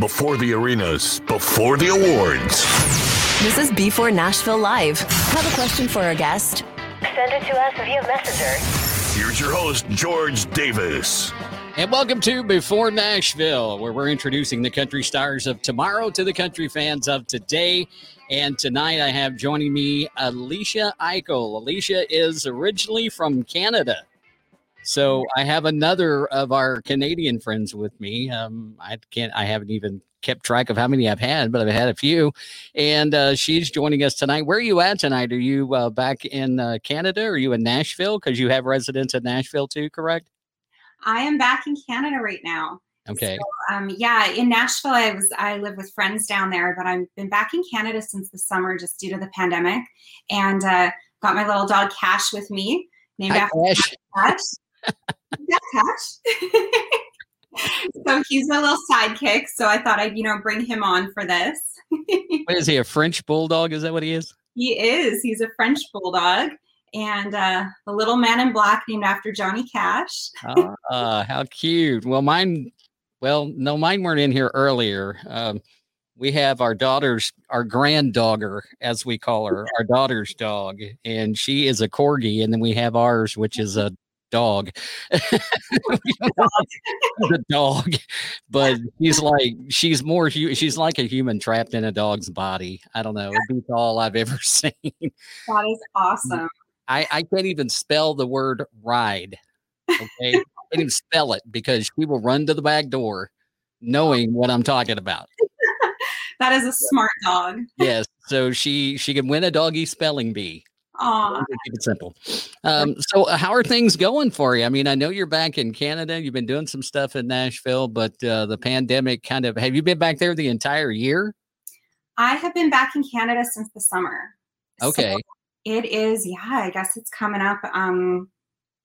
before the arenas, before the awards. This is B4 Nashville Live. Have a question for our guest? Send it to us via Messenger. Here's your host, George Davis. And welcome to Before Nashville, where we're introducing the country stars of tomorrow to the country fans of today. And tonight I have joining me Alecia Aichelle. Alecia is originally from Canada. So I have another of our Canadian friends with me. Um, I can't, I haven't even kept track of how many I've had, but I've had a few. And uh, she's joining us tonight. Where are you at tonight? Are you uh, back in uh, Canada? Are you in Nashville? Because you have residents in Nashville too, correct? I am back in Canada right now. Okay. So, um, yeah, in Nashville, I was I live with friends down there, but I've been back in Canada since the summer, just due to the pandemic, and uh, got my little dog Cash with me, named Hi, after Cash. Cash. Cash. so he's my little sidekick. So I thought I'd you know bring him on for this. What is he? A French bulldog? Is that what he is? he is. He's a French bulldog. And uh, the little man in black named after Johnny Cash. Ah, how cute. Well, mine, well, no, mine weren't in here earlier. Um, we have our daughter's, our granddogger, as we call her, our daughter's dog, and she is a corgi. And then we have ours, which is a dog. the dog, but she's like, she's more, hu- she's like a human trapped in a dog's body. I don't know. It beats all I've ever seen. That is mm. awesome. I, I can't even spell the word ride. Okay. I can't even spell it because she will run to the back door knowing what I'm talking about. That is a smart dog. Yes. So she she can win a doggy spelling bee. Keep it simple. Um, so uh, how are things going for you? I mean, I know you're back in Canada. You've been doing some stuff in Nashville, but uh, the pandemic kind of have you been back there the entire year? I have been back in Canada since the summer. So Okay. it is, yeah, I guess it's coming up. Um,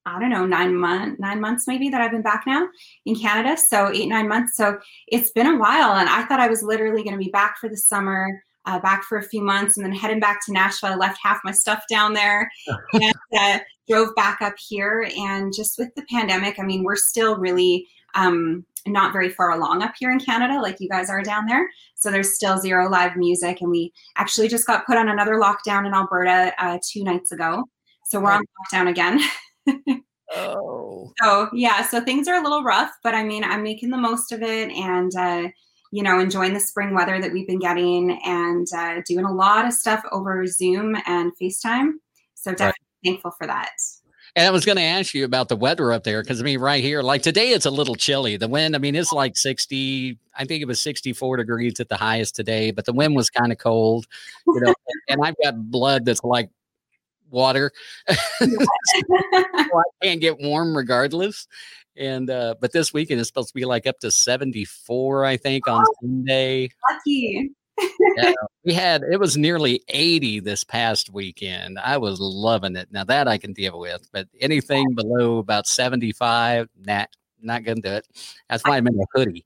I don't know, nine month, nine months maybe that I've been back now in Canada. So eight, nine months. So it's been a while, and I thought I was literally going to be back for the summer, uh, back for a few months, and then heading back to Nashville. I left half my stuff down there and uh, drove back up here. And just with the pandemic, I mean, we're still really um, not very far along up here in Canada, like you guys are down there. So there's still zero live music, and we actually just got put on another lockdown in Alberta uh, two nights ago. So we're on lockdown again. Oh. So yeah, so things are a little rough, but I mean, I'm making the most of it, and uh, you know, enjoying the spring weather that we've been getting, and uh, doing a lot of stuff over Zoom and FaceTime. So definitely thankful for that. And I was going to ask you about the weather up there because I mean, right here, like today, it's a little chilly. The wind, I mean, it's like 60, I think it was 64 degrees at the highest today, but the wind was kind of cold, you know. and I've got blood that's like water, so I can't get warm regardless. And, uh, but this weekend is supposed to be like up to 74, I think, on Sunday. Lucky. Yeah, we had it was nearly 80 this past weekend. I was loving it. Now that I can deal with, but anything below about 75, nah, not gonna do it. That's why I'm in a hoodie.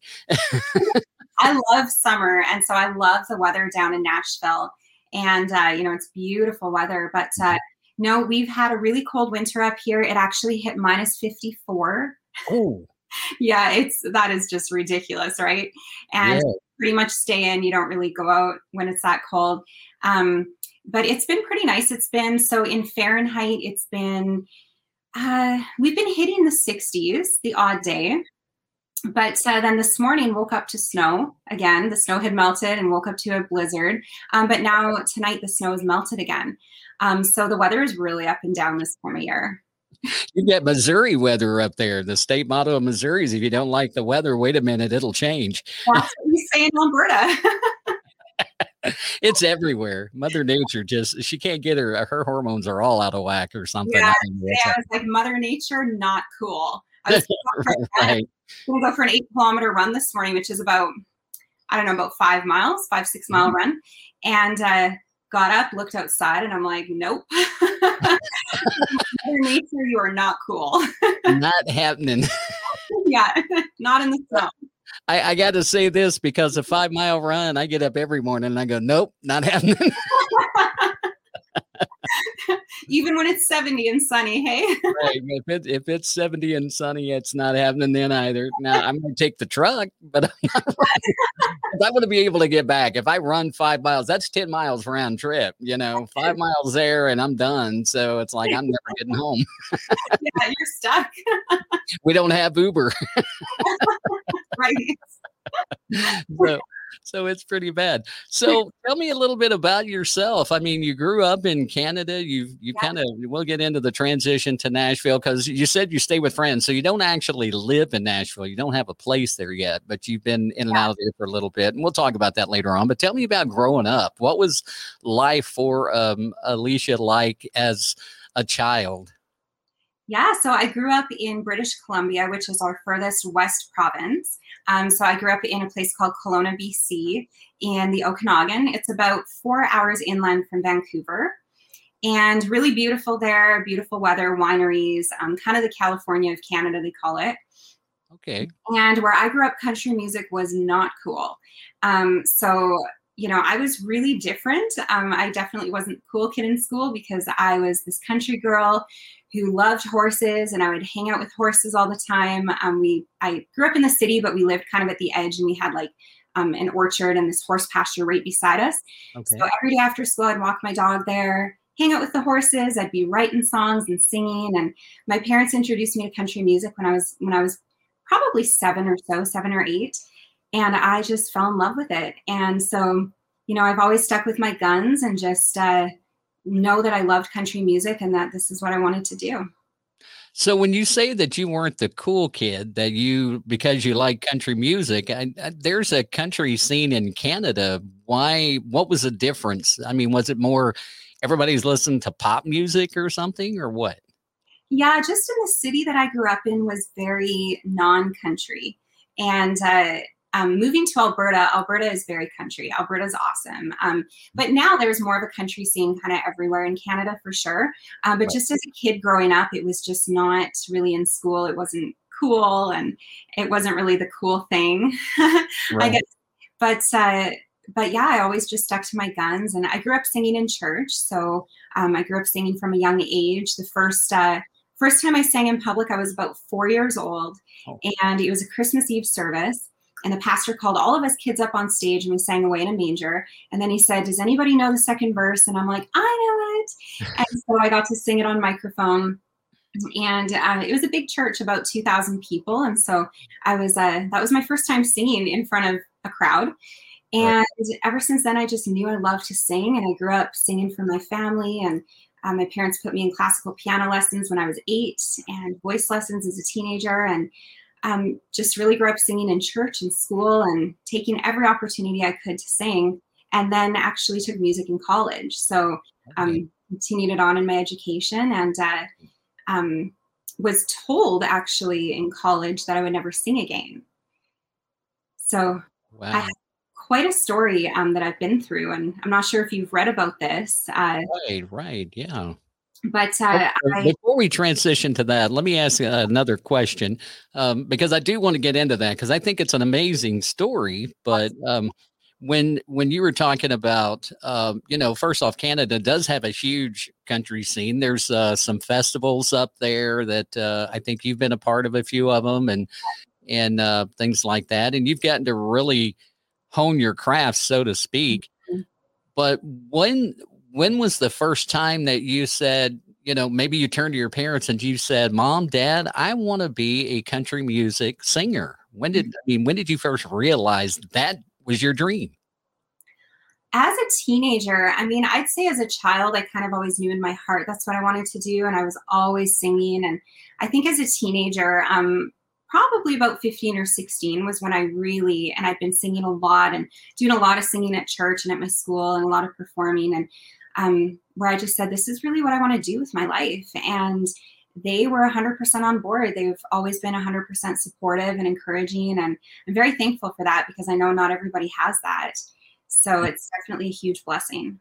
I love summer, and so I love the weather down in Nashville. And uh, you know, it's beautiful weather. But uh, no, we've had a really cold winter up here. It actually hit minus 54. Oh, Yeah, it's that is just ridiculous, right? And yeah. pretty much stay in. You don't really go out when it's that cold. Um, but it's been pretty nice. It's been so in Fahrenheit, it's been uh, we've been hitting the 60s the odd day. But uh, then this morning woke up to snow again. The snow had melted and woke up to a blizzard. Um, but now tonight the snow has melted again. Um, so the weather is really up and down this time of year. You get Missouri weather up there. The state motto of Missouri is if you don't like the weather, wait a minute, it'll change. That's what we say in Alberta. It's everywhere. Mother Nature just she can't get her her hormones are all out of whack or something. Yeah, I don't know. It's yeah, I was like, Mother Nature, not cool. I was gonna go for, right. gonna go for an eight kilometer run this morning, which is about, I don't know, about five miles, five, six mile Mm-hmm. run. And uh, got up, looked outside, and I'm like, nope. Nature, you are not cool. Not happening. yeah, not in the snow. I, I got to say this because a five mile run, I get up every morning and I go, nope, not happening. Even when it's 70 and sunny, hey? right. If, it, if it's 70 and sunny, it's not happening then either. Now, I'm going to take the truck, but I'm going to be able to get back. If I run five miles, that's 10 miles round trip, you know, five miles there and I'm done. So it's like I'm never getting home. yeah, you're stuck. we don't have Uber. right. so, so it's pretty bad. So tell me a little bit about yourself. I mean, you grew up in Canada. You you Yeah. kind of we'll get into the transition to Nashville because you said you stay with friends, so you don't actually live in Nashville. You don't have a place there yet, but you've been in and out of there for a little bit, and we'll talk about that later on. But tell me about growing up. What was life for um, Alecia like as a child? Yeah, so I grew up in British Columbia, which is our furthest west province. Um, so I grew up in a place called Kelowna, BC, in the Okanagan. It's about four hours inland from Vancouver. And really beautiful there, beautiful weather, wineries, um, kind of the California of Canada, they call it. Okay, And where I grew up, country music was not cool. Um, so, you know, I was really different. Um, I definitely wasn't cool kid in school because I was this country girl who loved horses and I would hang out with horses all the time. Um, we, I grew up in the city, but we lived kind of at the edge and we had like um, an orchard and this horse pasture right beside us. okay. So every day after school, I'd walk my dog there, hang out with the horses. I'd be writing songs and singing. And my parents introduced me to country music when I was when I was probably seven or so, seven or eight, and I just fell in love with it. And so, you know, I've always stuck with my guns and just uh, know that I loved country music and that this is what I wanted to do. So when you say that you weren't the cool kid, that you because you like country music, I, I, there's a country scene in Canada. Why? What was the difference? I mean, was it more everybody's listening to pop music or something, or what? Yeah, just in the city that I grew up in was very non-country, and uh, um, moving to Alberta, Alberta is very country. Alberta's awesome, um, but now there's more of a country scene kind of everywhere in Canada for sure. Um, but just as a kid growing up, it was just not really in school. It wasn't cool, and it wasn't really the cool thing, I guess. But uh, but yeah, I always just stuck to my guns, and I grew up singing in church. So um, I grew up singing from a young age. The first uh, first time I sang in public, I was about four years old, Oh. and it was a Christmas Eve service. And the pastor called all of us kids up on stage, and we sang "Away in a Manger." And then he said, "Does anybody know the second verse?" And I'm like, "I know it." and so I got to sing it on microphone. And uh, it was a big church, about 2,000 people, and so I was uh, that was my first time singing in front of a crowd. And ever since then, I just knew I loved to sing, and I grew up singing for my family. And uh, my parents put me in classical piano lessons when I was eight, and voice lessons as a teenager, and um, just really grew up singing in church and school, and taking every opportunity I could to sing. And then actually took music in college, so um, continued it on in my education, and uh, um, was told actually in college that I would never sing again. So wow. I have quite a story um, that I've been through, and I'm not sure if you've read about this, uh, Right, right, yeah. But uh, Okay, I, Before we transition to that, let me ask uh, another question um, because I do want to get into that because I think it's an amazing story. But um, when when you were talking about, um, you know, first off, Canada does have a huge country scene. There's uh, some festivals up there that uh, I think you've been a part of a few of them, and and uh, things like that. And you've gotten to really hone your craft, so to speak. Mhm. But when when was the first time that you said, you know, maybe you turned to your parents and you said, "Mom, Dad, I want to be a country music singer." When did I mean? When did you first realize that was your dream? as a teenager, I mean, I'd say as a child, I kind of always knew in my heart that's what I wanted to do, and I was always singing. And I think as a teenager, um, probably about 15 or 16 was when I really, and I'd been singing a lot and doing a lot of singing at church and at my school and a lot of performing, and um, where I just said, this is really what I want to do with my life. And they were 100% on board. They've always been 100% supportive and encouraging. And I'm very thankful for that because I know not everybody has that. So it's definitely a huge blessing.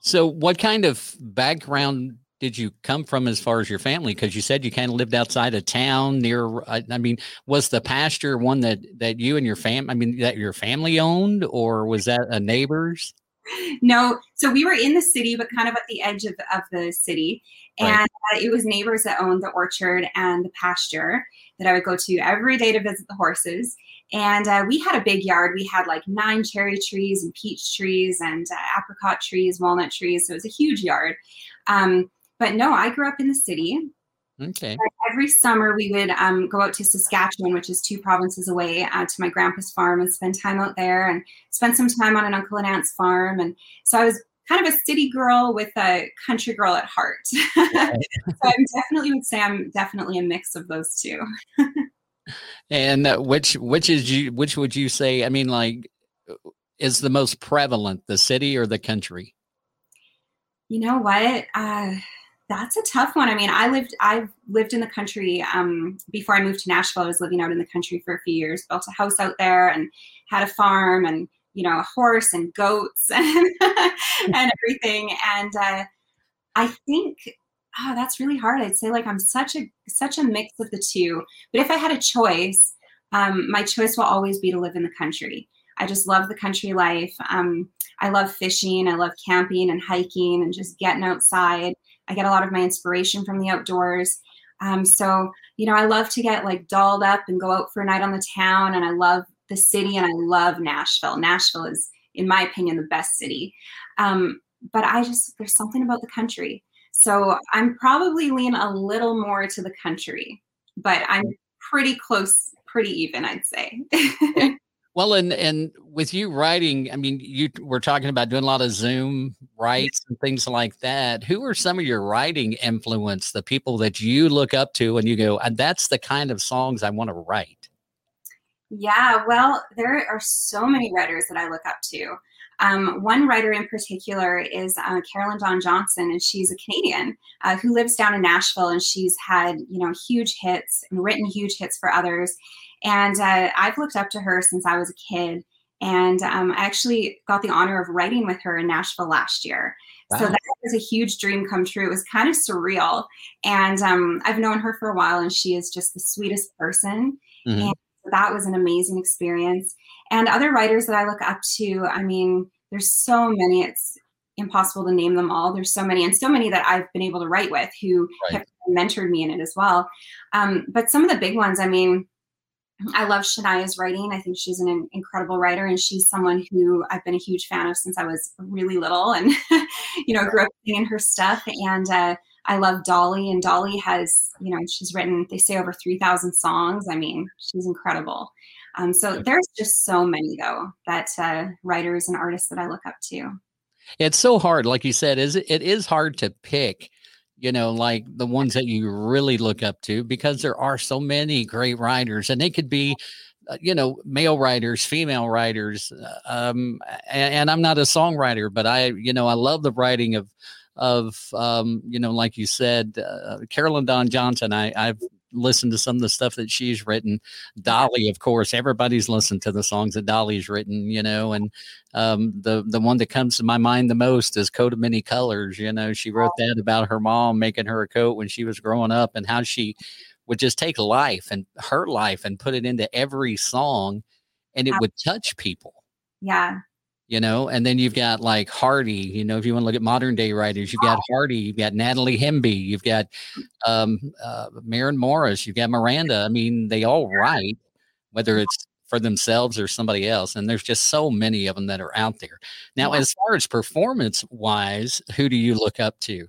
So, what kind of background did you come from as far as your family? Because you said you kind of lived outside of town near. I, I mean, was the pasture one that that you and your fam? I mean, that your family owned, or was that a neighbor's? no, so we were in the city, but kind of at the edge of, of the city. And right. uh, it was neighbors that owned the orchard and the pasture that I would go to every day to visit the horses. And uh, we had a big yard. We had like nine cherry trees and peach trees and uh, apricot trees, walnut trees. So it was a huge yard. Um, but no, I grew up in the city. Okay. Every summer we would um, go out to Saskatchewan, which is two provinces away, uh, to my grandpa's farm and spend time out there and spend some time on an uncle and aunt's farm. And so I was kind of a city girl with a country girl at heart. so I definitely would say I'm definitely a mix of those two. and uh, which which is you which would you say? I mean, like, is the most prevalent the city or the country? You know what? Uh, that's a tough one. I mean, I lived I've lived in the country um, before I moved to Nashville. I was living out in the country for a few years, built a house out there, and had a farm, and you know, a horse and goats and, and everything. And uh, I think oh, that's really hard. I'd say like I'm such a such a mix of the two. But if I had a choice, um, my choice will always be to live in the country. I just love the country life. Um, I love fishing. I love camping and hiking and just getting outside. I get a lot of my inspiration from the outdoors. Um, so, you know, I love to get like dolled up and go out for a night on the town. And I love the city and I love Nashville. Nashville is, in my opinion, the best city. Um, but I just, there's something about the country. So I'm probably lean a little more to the country, but I'm pretty close, pretty even, I'd say. Well, and and with you writing, I mean, you were talking about doing a lot of Zoom writes and things like that. Who are some of your writing influence? The people that you look up to, and you go, and that's the kind of songs I want to write. Yeah, well, there are so many writers that I look up to. Um, one writer in particular is uh, Carolyn Dawn Johnson, and she's a Canadian uh, who lives down in Nashville, and she's had you know huge hits and written huge hits for others. And uh, I've looked up to her since I was a kid. And um, I actually got the honor of writing with her in Nashville last year. Wow. So that was a huge dream come true. It was kind of surreal. And um, I've known her for a while, and she is just the sweetest person. Mm-hmm. And that was an amazing experience. And other writers that I look up to, I mean, there's so many. It's impossible to name them all. There's so many, and so many that I've been able to write with who right. have mentored me in it as well. Um, but some of the big ones, I mean, I love Shania's writing. I think she's an incredible writer, and she's someone who I've been a huge fan of since I was really little, and you know, grew up singing her stuff. And uh, I love Dolly, and Dolly has, you know, she's written they say over three thousand songs. I mean, she's incredible. Um, so there's just so many though that uh, writers and artists that I look up to. It's so hard, like you said, is it is hard to pick you know, like the ones that you really look up to, because there are so many great writers, and they could be, uh, you know, male writers, female writers. Uh, um, and, and, I'm not a songwriter, but I, you know, I love the writing of, of, um, you know, like you said, uh, Carolyn Dawn Johnson. I, I've listen to some of the stuff that she's written. Dolly, of course, everybody's listened to the songs that Dolly's written, you know, and um, the the one that comes to my mind the most is Coat of Many Colors. You know, she wrote that about her mom making her a coat when she was growing up and how she would just take life and her life and put it into every song and it would touch people. Yeah you know, and then you've got like Hardy, you know, if you want to look at modern day writers, you've got Hardy, you've got Natalie Hemby, you've got um, uh, Maren Morris, you've got Miranda. I mean, they all write, whether it's for themselves or somebody else. And there's just so many of them that are out there. Now, as far as performance wise, who do you look up to?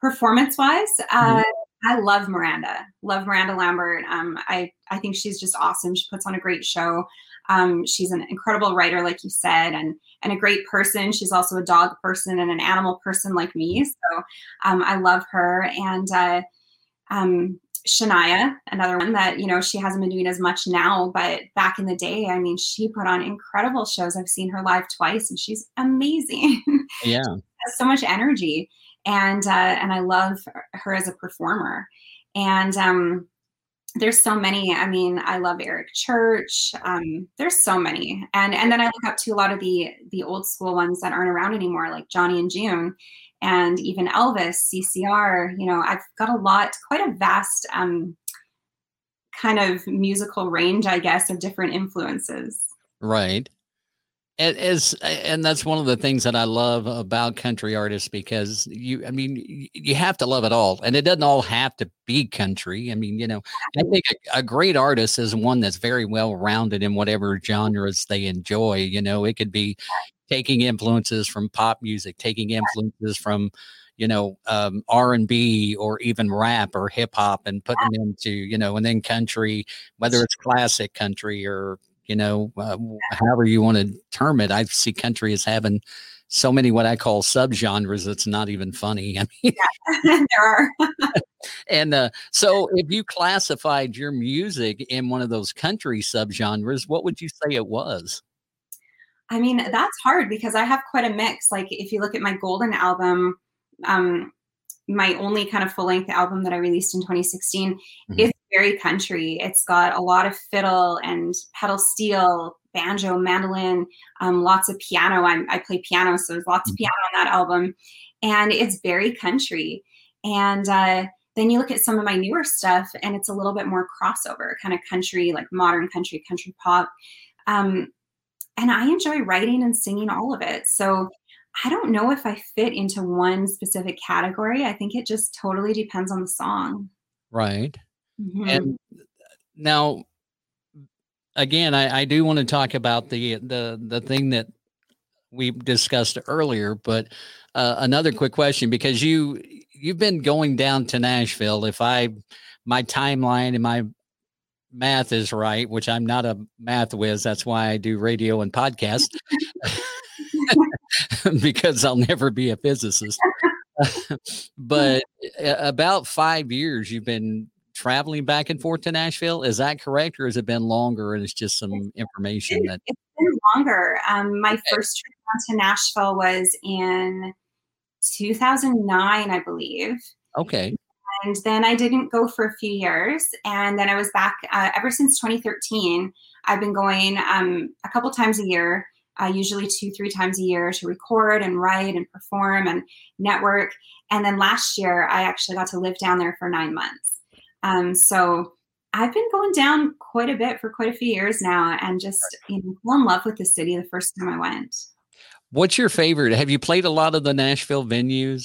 Performance wise, uh, mm-hmm. I love Miranda. Love Miranda Lambert. Um, I I think she's just awesome. She puts on a great show. Um, she's an incredible writer, like you said, and and a great person. She's also a dog person and an animal person like me. So um, I love her. And uh, um, Shania, another one that you know she hasn't been doing as much now, but back in the day, I mean, she put on incredible shows. I've seen her live twice, and she's amazing. Yeah, has so much energy, and uh, and I love her as a performer. And um, there's so many. I mean, I love Eric Church. Um, there's so many, and and then I look up to a lot of the the old school ones that aren't around anymore, like Johnny and June, and even Elvis, CCR. You know, I've got a lot, quite a vast um, kind of musical range, I guess, of different influences. Right. It is, and that's one of the things that I love about country artists because you, I mean, you have to love it all, and it doesn't all have to be country. I mean, you know, I think a, a great artist is one that's very well rounded in whatever genres they enjoy. You know, it could be taking influences from pop music, taking influences from, you know, um, R and B or even rap or hip hop, and putting them into, you know, and then country, whether it's classic country or you know, uh, however you want to term it. I see country as having so many what I call subgenres. It's not even funny. I mean, yeah, there are. and uh, so, if you classified your music in one of those country subgenres, what would you say it was? I mean, that's hard because I have quite a mix. Like, if you look at my golden album, um, my only kind of full length album that I released in 2016, mm-hmm. it's very country. It's got a lot of fiddle and pedal steel, banjo, mandolin, um, lots of piano. I'm, i play piano, so there's lots of mm-hmm. piano on that album. And it's very country. And uh, then you look at some of my newer stuff, and it's a little bit more crossover, kind of country, like modern country, country pop. Um, and I enjoy writing and singing all of it. So I don't know if I fit into one specific category. I think it just totally depends on the song. Right. Mm-hmm. And now, again, I, I do want to talk about the the the thing that we discussed earlier, but uh, another quick question because you you've been going down to Nashville. If I my timeline and my math is right, which I'm not a math whiz, that's why I do radio and podcast. because I'll never be a physicist. but about five years, you've been traveling back and forth to Nashville. Is that correct, or has it been longer? And it's just some information that it's been longer. Um, my first trip down to Nashville was in 2009, I believe. Okay. And then I didn't go for a few years, and then I was back uh, ever since 2013. I've been going um, a couple times a year uh, usually two, three times a year to record and write and perform and network. And then last year, I actually got to live down there for nine months. Um, so I've been going down quite a bit for quite a few years now and just you know, fell in love with the city the first time I went. What's your favorite? Have you played a lot of the Nashville venues?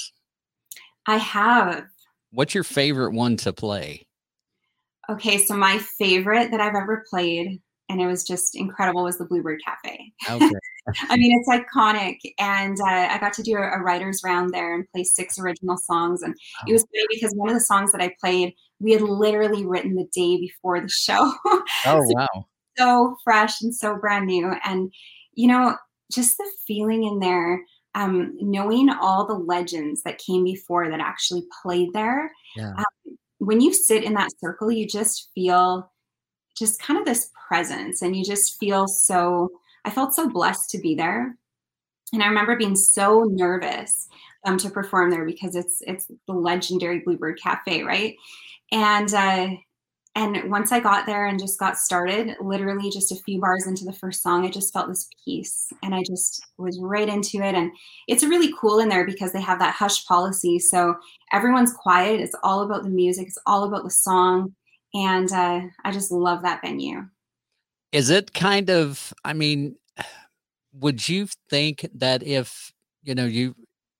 I have. What's your favorite one to play? Okay, so my favorite that I've ever played and it was just incredible was the Bluebird Cafe. Okay. I mean, it's iconic, and uh, I got to do a, a, writers round there and play six original songs, and oh. it was funny because one of the songs that I played we had literally written the day before the show. Oh so, wow! So fresh and so brand new, and you know, just the feeling in there. Um, knowing all the legends that came before that actually played there. Yeah. Um, when you sit in that circle, you just feel just kind of this presence and you just feel so i felt so blessed to be there. And i remember being so nervous um, to perform there because it's it's the legendary bluebird cafe right? And uh and once i got there and just got started literally just a few bars into the first song i just felt this peace and i just was right into it. And it's really cool in there because they have that hush policy. So everyone's quiet. It's all about the music. It's all about the song and uh, I just love that venue. Is it kind of? I mean, would you think that if you know you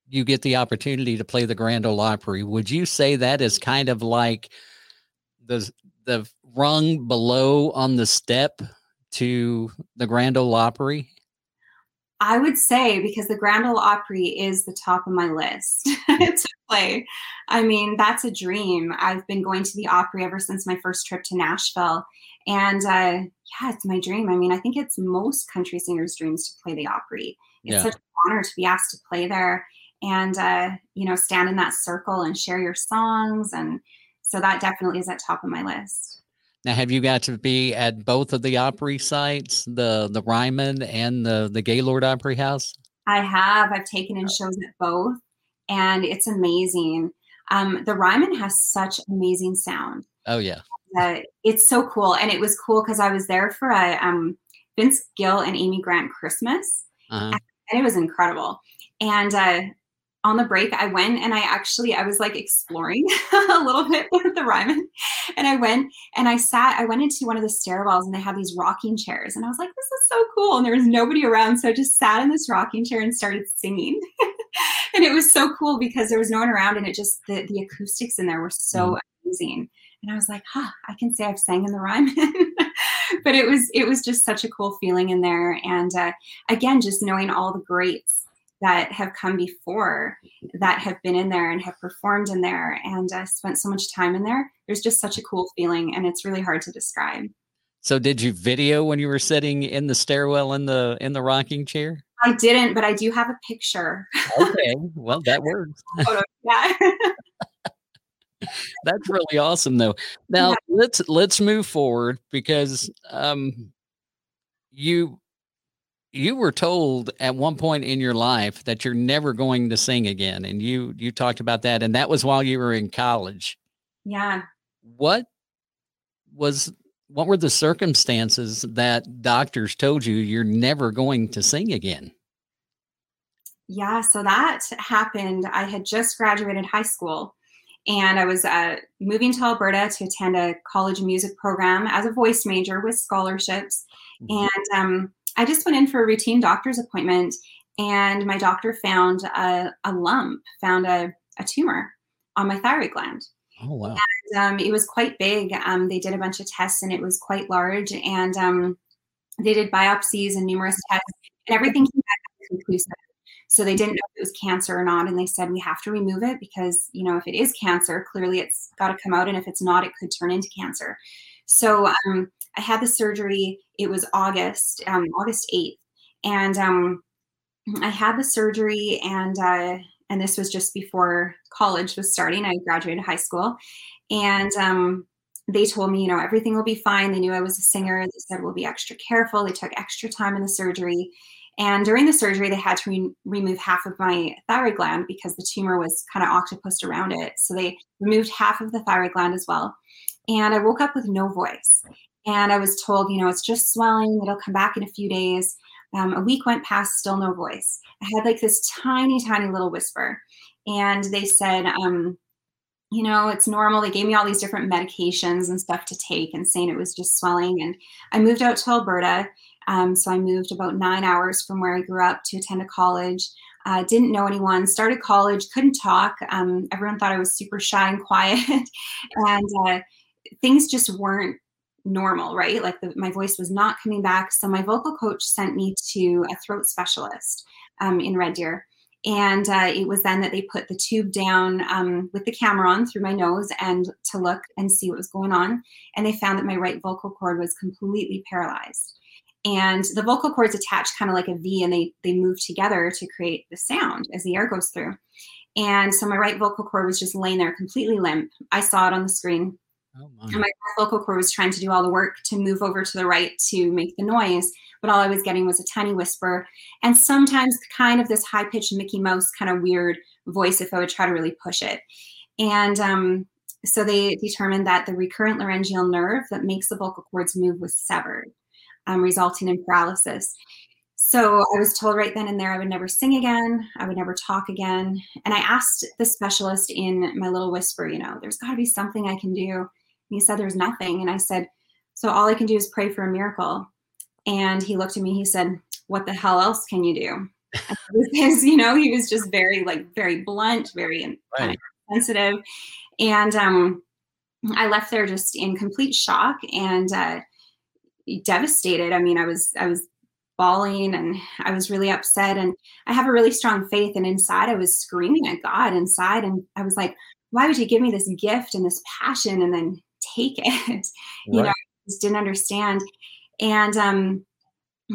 you get the opportunity to play the Grand Ole Opry, would you say that is kind of like the the rung below on the step to the Grand Ole Opry? I would say because the Grand Ole Opry is the top of my list to play. I mean, that's a dream. I've been going to the Opry ever since my first trip to Nashville. And uh, yeah, it's my dream. I mean, I think it's most country singers' dreams to play the Opry. It's yeah. such an honor to be asked to play there and, uh, you know, stand in that circle and share your songs. And so that definitely is at top of my list. Now, have you got to be at both of the Opry sites, the the Ryman and the the Gaylord Opry House? I have. I've taken in shows at both, and it's amazing. Um, the Ryman has such amazing sound. Oh yeah, uh, it's so cool, and it was cool because I was there for a um, Vince Gill and Amy Grant Christmas, uh-huh. and it was incredible. And uh, on the break i went and i actually i was like exploring a little bit with the ryman and i went and i sat i went into one of the stairwells and they had these rocking chairs and i was like this is so cool and there was nobody around so i just sat in this rocking chair and started singing. And it was so cool because there was no one around and it just the, the acoustics in there were so mm. amazing. And i was like huh i can say i've sang in the ryman. But it was it was just such a cool feeling in there and uh, again just knowing all the greats that have come before that have been in there and have performed in there and uh, spent so much time in there. There's just such a cool feeling, and it's really hard to describe. So, did you video when you were sitting in the stairwell in the in the rocking chair? I didn't, but I do have a picture. okay, well that works. yeah. That's really awesome, though. Now yeah. let's let's move forward because um, you you were told at one point in your life that you're never going to sing again and you you talked about that and that was while you were in college. Yeah. What was what were the circumstances that doctors told you you're never going to sing again? Yeah so that happened. I had just graduated high school and i was uh, moving to alberta to attend a college music program as a voice major with scholarships. Mm-hmm. and um, I just went in for a routine doctor's appointment, and my doctor found a, a lump, found a, a tumor on my thyroid gland. Oh wow! And, um, it was quite big. Um, they did a bunch of tests, and it was quite large. And um, they did biopsies and numerous tests, and everything came back conclusive. So they didn't know if it was cancer or not, and they said we have to remove it because you know if it is cancer, clearly it's got to come out, and if it's not, it could turn into cancer. So um, I had the surgery. It was August, um, August 8th. And um, I had the surgery and uh, and this was just before college was starting. I graduated high school. And um, they told me, you know, everything will be fine. They knew I was a singer. They said we'll be extra careful. They took extra time in the surgery. And during the surgery, they had to re- remove half of my thyroid gland because the tumor was kind of octopused around it. So they removed half of the thyroid gland as well. And I woke up with no voice. And I was told, you know, it's just swelling, it'll come back in a few days. Um, a week went past, still no voice. I had like this tiny, tiny little whisper. And they said, um, you know, it's normal. They gave me all these different medications and stuff to take and saying it was just swelling. And I moved out to Alberta. Um, so I moved about nine hours from where I grew up to attend a college. Uh, didn't know anyone, started college, couldn't talk. Um, everyone thought I was super shy and quiet. and uh, things just weren't normal, right? Like the, my voice was not coming back. So my vocal coach sent me to a throat specialist um, in Red Deer. And uh, it was then that they put the tube down um, with the camera on through my nose and to look and see what was going on. And they found that my right vocal cord was completely paralyzed. And the vocal cords attach kind of like a V and they, they move together to create the sound as the air goes through. And so my right vocal cord was just laying there completely limp. I saw it on the screen Oh, my. And my vocal cord was trying to do all the work to move over to the right to make the noise, but all I was getting was a tiny whisper and sometimes kind of this high pitched Mickey Mouse kind of weird voice if I would try to really push it. And um, so they determined that the recurrent laryngeal nerve that makes the vocal cords move was severed, um, resulting in paralysis. So I was told right then and there I would never sing again. I would never talk again. And I asked the specialist in my little whisper, you know, there's got to be something I can do he said, There's nothing. And I said, So all I can do is pray for a miracle. And he looked at me, he said, What the hell else can you do? you know, he was just very, like, very blunt, very right. sensitive. And um, I left there just in complete shock and uh, devastated. I mean, I was, I was bawling and I was really upset. And I have a really strong faith. And inside, I was screaming at God inside. And I was like, why would you give me this gift and this passion and then take it. you know, I just didn't understand. And um,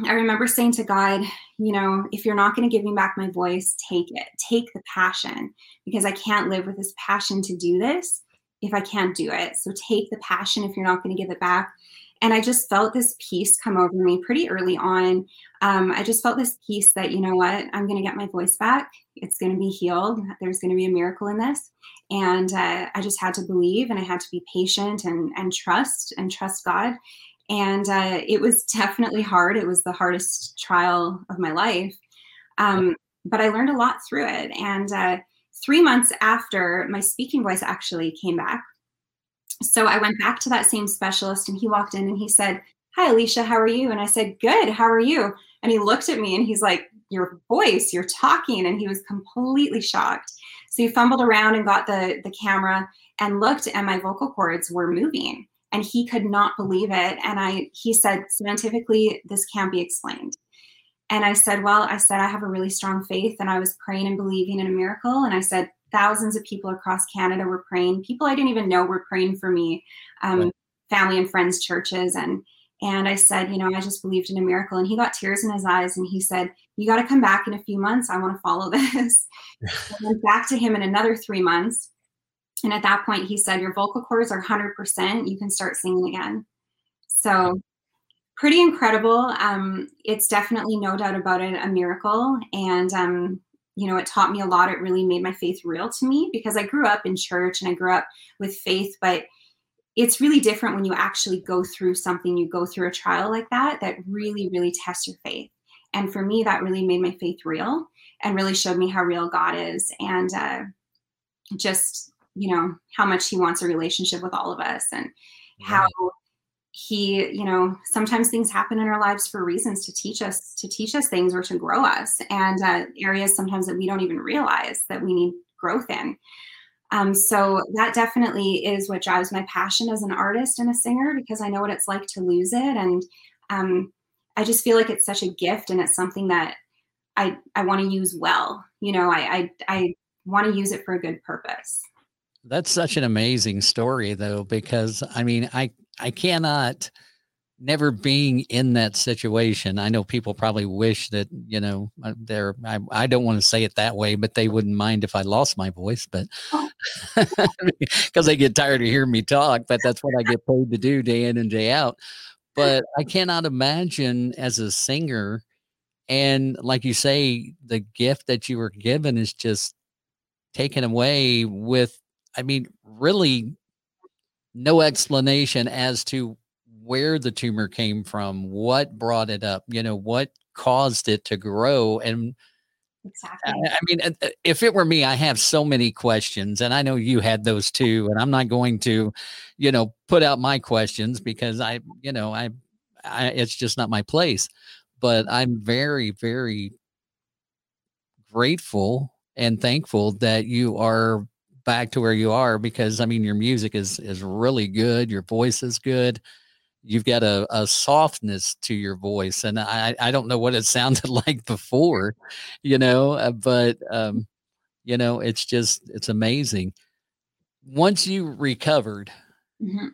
I remember saying to God, you know, if you're not going to give me back my voice, take it, take the passion, because I can't live with this passion to do this if I can't do it. So take the passion if you're not going to give it back. And I just felt this peace come over me pretty early on. Um, I just felt this peace that, you know what, I'm going to get my voice back. It's going to be healed. There's going to be a miracle in this and uh, i just had to believe and i had to be patient and and trust and trust god and uh, it was definitely hard it was the hardest trial of my life um, but I learned a lot through it. And uh, three months after, my speaking voice actually came back. So I went back to that same specialist, and he walked in and he said, Hi, Alecia, how are you? And I said, Good, how are you? And he looked at me and he's like, Your voice, you're talking. And he was completely shocked. So he fumbled around and got the, the camera and looked, and my vocal cords were moving. And he could not believe it. And I he said, scientifically, this can't be explained. And I said, Well, I said, I have a really strong faith, and I was praying and believing in a miracle. And I said, thousands of people across Canada were praying. People I didn't even know were praying for me, um, right. family and friends, churches, and and I said, you know, I just believed in a miracle. And he got tears in his eyes, and he said, "You got to come back in a few months. I want to follow this." I went back to him in another three months, and at that point, he said, "Your vocal cords are 100%. You can start singing again." So pretty incredible. Um, it's definitely no doubt about it a miracle, and um, you know, it taught me a lot. It really made my faith real to me because I grew up in church and I grew up with faith, but it's really different when you actually go through something, you go through a trial like that, that really, really tests your faith. And for me, that really made my faith real and really showed me how real God is and uh, just, you know, how much He wants a relationship with all of us and yeah. how he you know sometimes things happen in our lives for reasons to teach us to teach us things or to grow us and uh, areas sometimes that we don't even realize that we need growth in. Um, so that definitely is what drives my passion as an artist and a singer because i know what it's like to lose it and um, i just feel like it's such a gift and it's something that i i want to use well you know i i, I want to use it for a good purpose. That's such an amazing story though because i mean i I cannot never being in that situation. I know people probably wish that, you know, uh, they're, I, I don't want to say it that way, but they wouldn't mind if I lost my voice, but because they get tired of hearing me talk, but that's what I get paid to do day in and day out. But I cannot imagine as a singer, and like you say, the gift that you were given is just taken away with, I mean, really no explanation as to where the tumor came from, what brought it up, you know, what caused it to grow. And exactly. I, I mean, uh, if it were me, I have so many questions, and I know you had those too. And I'm not going to, you know, put out my questions because I, you know, I, I it's just not my place. But I'm very, very grateful and thankful that you are back to where you are because I mean your music is is really good, your voice is good. You've got a, a softness to your voice, and I I don't know what it sounded like before, you know, uh, but um, you know it's just it's amazing. Once you recovered, mm-hmm.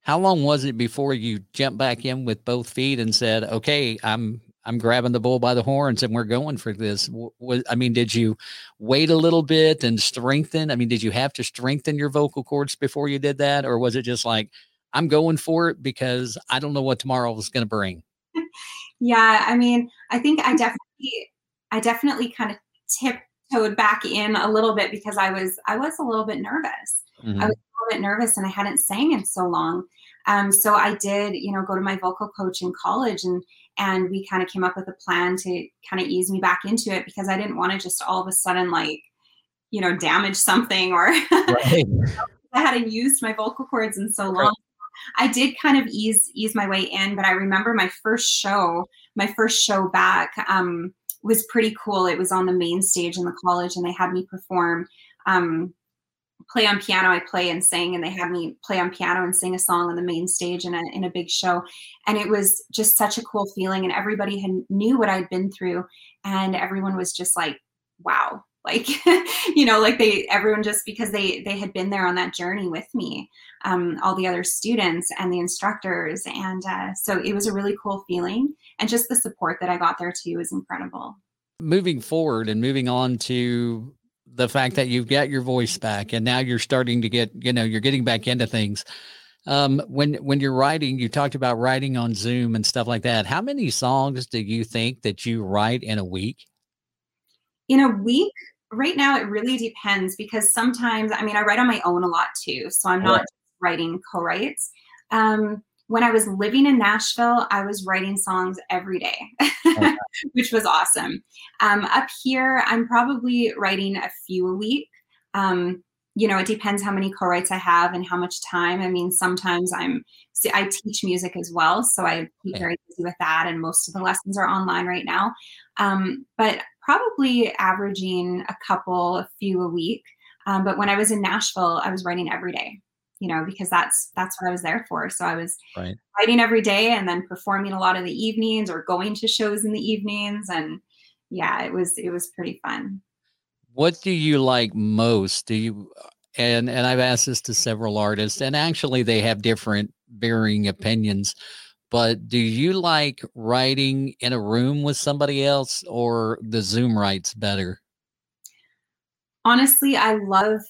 how long was it before you jumped back in with both feet and said, "Okay, I'm I'm grabbing the bull by the horns and we're going for this. Was, I mean, did you wait a little bit and strengthen? I mean, did you have to strengthen your vocal cords before you did that? Or was it just like, I'm going for it because I don't know what tomorrow is going to bring? yeah. I mean, I think I definitely, I definitely kind of tiptoed back in a little bit because I was, I was a little bit nervous. Mm-hmm. I was a little bit nervous and I hadn't sang in so long. Um, so I did, you know, go to my vocal coach in college and and we kind of came up with a plan to kind of ease me back into it because I didn't want to just all of a sudden like, you know, damage something or right. I hadn't used my vocal cords in so long. Right. I did kind of ease ease my way in, but I remember my first show, my first show back um, was pretty cool. It was on the main stage in the college, and they had me perform um, play on piano. I play and sing, and they had me play on piano and sing a song on the main stage in a in a big show. And it was just such a cool feeling. And everybody had knew what I'd been through, and everyone was just like, "Wow!" Like, you know, like they everyone just because they they had been there on that journey with me, um, all the other students and the instructors, and uh, so it was a really cool feeling. And just the support that I got there too was incredible moving forward and moving on to the fact that you've got your voice back and now you're starting to get, you know, you're getting back into things. Um, when when you're writing, you talked about writing on Zoom and stuff like that. How many songs do you think that you write in a week? In a week, right now it really depends because sometimes I mean I write on my own a lot too, so I'm not writing co-writes. Um, when I was living in Nashville, I was writing songs every day. which was awesome. Um, up here, I'm probably writing a few a week. Um, you know, it depends how many co-writes I have and how much time. I mean, sometimes I'm I teach music as well, so I keep very busy with that, and most of the lessons are online right now. Um, but probably averaging a couple, a few a week. Um, but when I was in Nashville, I was writing every day, you know, because that's that's what I was there for. So I was right. writing every day and then performing a lot of the evenings or going to shows in the evenings, and yeah, it was it was pretty fun. What do you like most? Do you and and I've asked this to several artists, and actually they have different varying opinions. But do you like writing in a room with somebody else or the Zoom writes better? Honestly, I love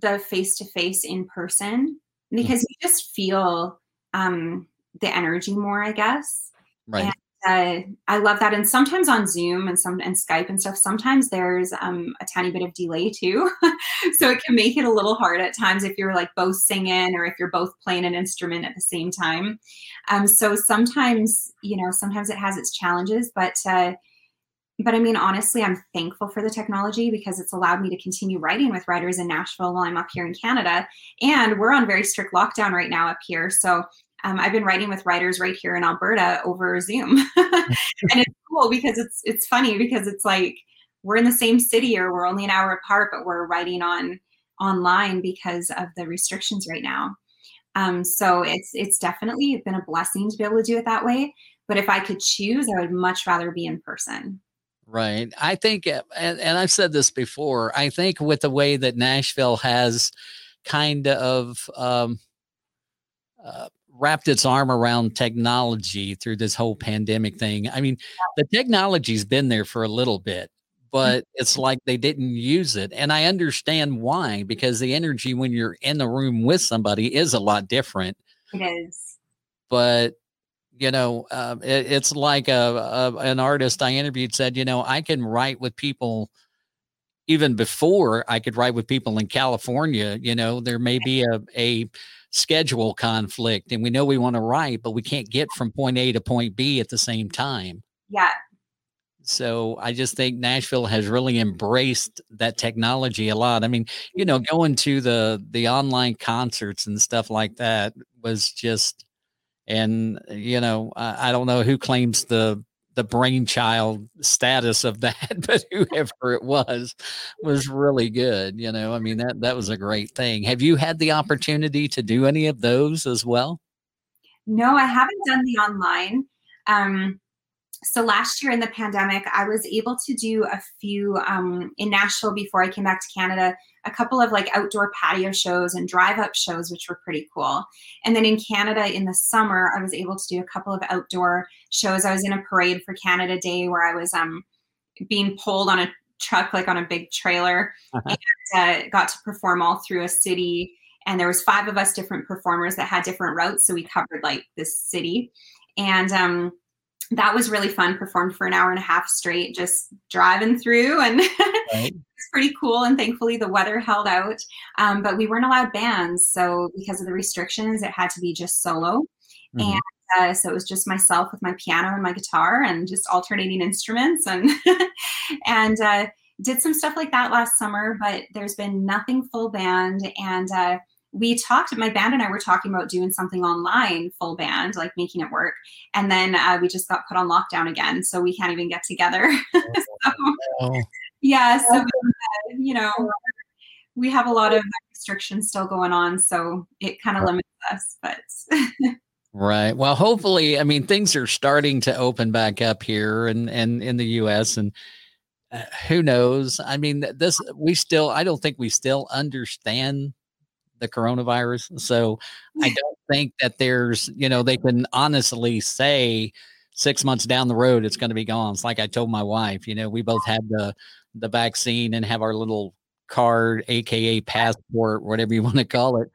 the face to face in person because you just feel um, the energy more, I guess. Right. And uh, I love that. And sometimes on Zoom and some and Skype and stuff, sometimes there's um, a tiny bit of delay too. so it can make it a little hard at times if you're like both singing or if you're both playing an instrument at the same time. Um, so sometimes, you know, sometimes it has its challenges, but uh, but I mean, honestly, I'm thankful for the technology because it's allowed me to continue writing with writers in Nashville while I'm up here in Canada. And we're on very strict lockdown right now up here. So um, I've been writing with writers right here in Alberta over Zoom, and it's cool because it's it's funny because it's like we're in the same city or we're only an hour apart, but we're writing on online because of the restrictions right now. Um, so it's it's definitely been a blessing to be able to do it that way. But if I could choose, I would much rather be in person. Right. I think, and, and I've said this before. I think with the way that Nashville has kind of um, uh, wrapped its arm around technology through this whole pandemic thing. I mean, the technology's been there for a little bit, mm. but it's like they didn't use it. And I understand why, because the energy when you're in the room with somebody is a lot different. It is. But you know, uh, it, it's like a, a, an artist I interviewed said, you know, I can write with people even before I could write with people in California. You know, there may be a a schedule conflict and we know we want to write, but we can't get from point A to point B at the same time. Yeah. So I just think Nashville has really embraced that technology a lot. I mean, you know, going to the the online concerts and stuff like that was just and you know, I, I don't know who claims the the brainchild status of that, but whoever it was was really good. You know, I mean that that was a great thing. Have you had the opportunity to do any of those as well? No, I haven't done the online. Um, so last year in the pandemic, I was able to do a few um, in Nashville before I came back to Canada, a couple of like outdoor patio shows and drive up shows, which were pretty cool. And then in Canada in the summer, I was able to do a couple of outdoor shows. I was in a parade for Canada Day where I was um, being pulled on a truck, like on a big trailer, uh-huh. and uh, got to perform all through a city. And there was five of us different performers that had different routes, so we covered like this city. And um, that was really fun. Performed for an hour and a half straight, just driving through, and right. it's pretty cool. And thankfully, the weather held out. Um, but we weren't allowed bands, so because of the restrictions, it had to be just solo. Mm-hmm. And uh, so it was just myself with my piano and my guitar, and just alternating instruments, and and uh, did some stuff like that last summer. But there's been nothing full band, and uh, we talked my band and i were talking about doing something online full band like making it work. And then uh, we just got put on lockdown again so we can't even get together. So, oh. yeah so uh, you know we have a lot of restrictions still going on so it kind of limits us but right. Well hopefully i mean things are starting to open back up here and and in the us and uh, who knows? I mean this we still i don't think we still understand the coronavirus. So I don't think that there's, you know, they can honestly say six months down the road it's going to be gone. It's like I told my wife, you know, we both had the the vaccine and have our little card, aka passport, whatever you want to call it.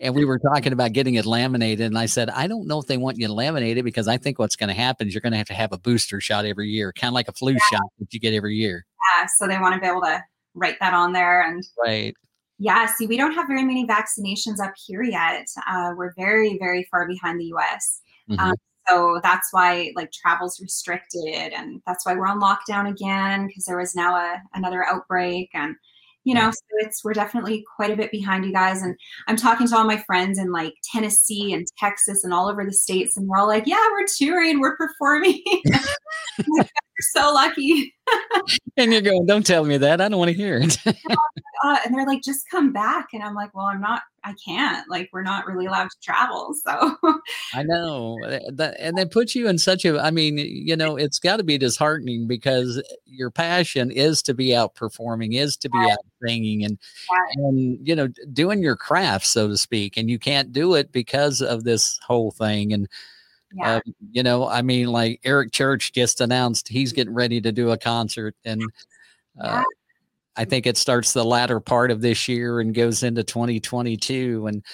And we were talking about getting it laminated. And I said, I don't know if they want you to laminate it because I think what's going to happen is you're going to have to have a booster shot every year, kind of like a flu yeah. shot that you get every year. Yeah. So they want to be able to write that on there and right. Yeah, see, we don't have very many vaccinations up here yet. Uh, we're very, very far behind the US. Mm-hmm. Um, so that's why like travel's restricted and that's why we're on lockdown again because there was now a another outbreak and you know so it's we're definitely quite a bit behind you guys and i'm talking to all my friends in like tennessee and texas and all over the states and we're all like yeah we're touring we're performing so lucky. And you're going don't tell me that. I don't want to hear it. Uh, and they're like just come back. And i'm like well i'm not i can't. Like we're not really allowed to travel. So i know. That, and they put you in such a i mean you know it's got to be disheartening because your passion is to be out performing is to be out singing and and you know doing your craft so to speak and you can't do it because of this whole thing and yeah. uh, you know i mean like eric church just announced he's getting ready to do a concert and uh, Yeah. i think it starts the latter part of this year and goes into 2022 and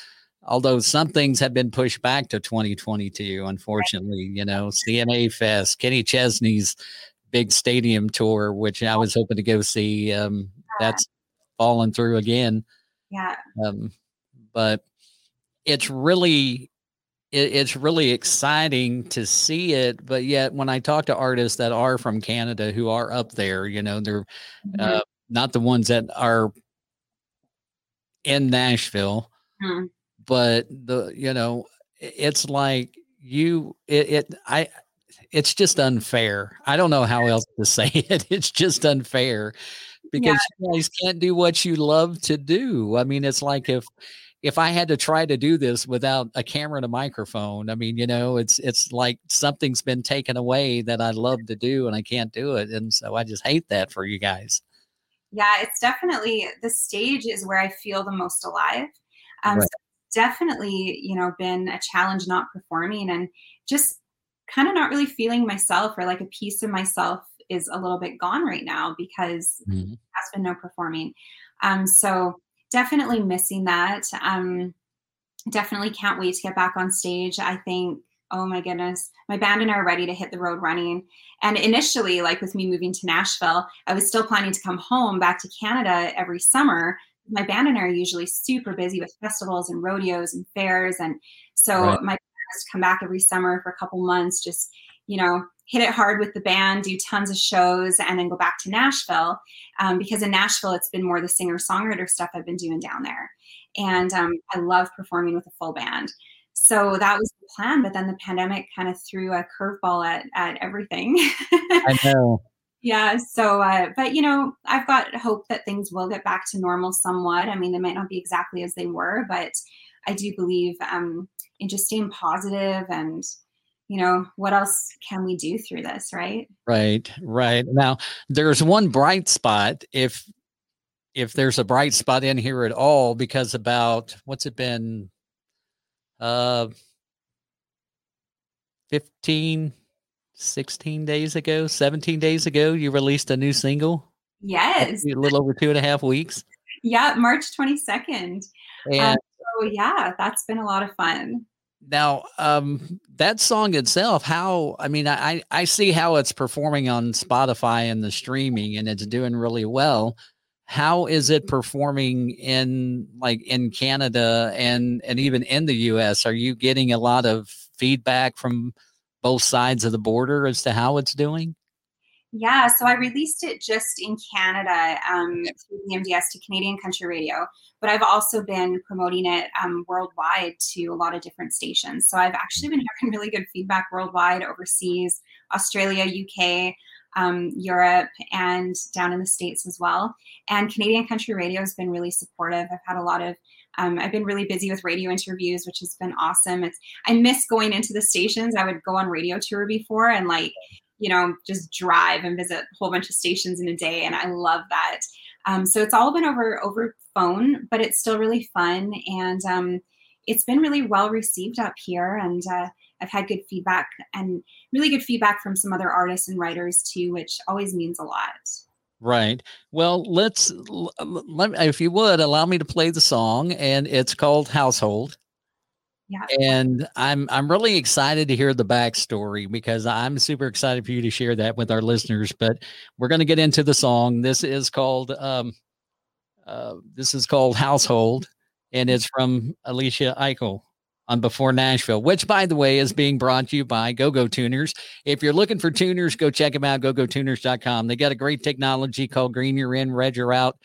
although some things have been pushed back to 2022 unfortunately you know cma fest kenny chesney's big stadium tour which i was hoping to go see um, that's fallen through again yeah um, but it's really it, it's really exciting to see it but yet when i talk to artists that are from canada who are up there you know they're Mhm. uh, not the ones that are in nashville Mhm. but the you know it's like you it, it i it's just unfair i don't know how else to say it it's just unfair because you guys can't do what you love to do i mean it's like if if i had to try to do this without a camera and a microphone i mean you know it's it's like something's been taken away that i love to do and i can't do it and so i just hate that for you guys yeah it's definitely the stage is where i feel the most alive um Right. so definitely you know been a challenge not performing and just kind of not really feeling myself or like a piece of myself is a little bit gone right now because Mhm. has been no performing um so definitely missing that. Um definitely can't wait to get back on stage. I think oh my goodness my band and i are ready to hit the road running. And initially like with me moving to nashville i was still planning to come home back to canada every summer. My band and i are usually super busy with festivals and rodeos and fairs. And so Right. my plan is to come back every summer for a couple months just you know hit it hard with the band do tons of shows and then go back to nashville um, because in nashville it's been more the singer songwriter stuff i've been doing down there. And um, i love performing with a full band. So that was the plan but then the pandemic kind of threw a curveball at, at everything. I know. Yeah so uh, but you know i've got hope that things will get back to normal somewhat. I mean they might not be exactly as they were but i do believe um, in just staying positive and you know what else can we do through this right Right, right. Now, there's one bright spot if if there's a bright spot in here at all because about what's it been uh 15 16 days ago, 17 days ago you released a new single. yes A little over two and a half weeks. yeah march 22nd And so yeah that's been a lot of fun now um that song itself how i mean i i see how it's performing on spotify and the streaming and it's doing really well. How is it performing in like in canada and and even in the us are you getting a lot of feedback from both sides of the border as to how it's doing Yeah, so I released it just in Canada um, through the MDS to Canadian Country Radio, but I've also been promoting it um, worldwide to a lot of different stations. So I've actually been hearing really good feedback worldwide, overseas, Australia, UK, um, Europe, and down in the States as well. And Canadian Country Radio has been really supportive. I've had a lot of um, I've been really busy with radio interviews, which has been awesome. It's I miss going into the stations. I would go on radio tour before and like you know, just drive and visit a whole bunch of stations in a day, and I love that. Um, so it's all been over over phone, but it's still really fun, and um, it's been really well received up here. And uh, I've had good feedback and really good feedback from some other artists and writers too, which always means a lot. right well let's let me, if you would allow me to play the song and it's called household Yeah. and I'm I'm really excited to hear the backstory because I'm super excited for you to share that with our listeners. But we're going to get into the song. This is called um, uh, this is called Household, and it's from Alecia Aichelle on Before Nashville, which, by the way, is being brought to you by GoGo Go Tuners. If you're looking for tuners, go check them out, gogotuners.com. They got a great technology called Green You're In, Red You're Out.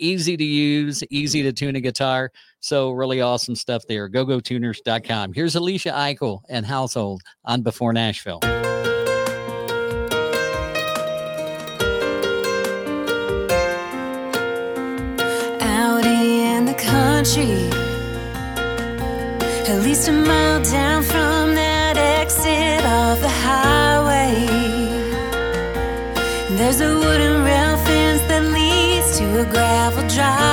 Easy to use, easy mm-hmm. to tune a guitar. So, really awesome stuff there. GoGoTuners.com. Here's Alecia Aichelle and Household on Before Nashville. Out in the country, at least a mile down from that exit off the highway. There's a wooden rail gravel driveway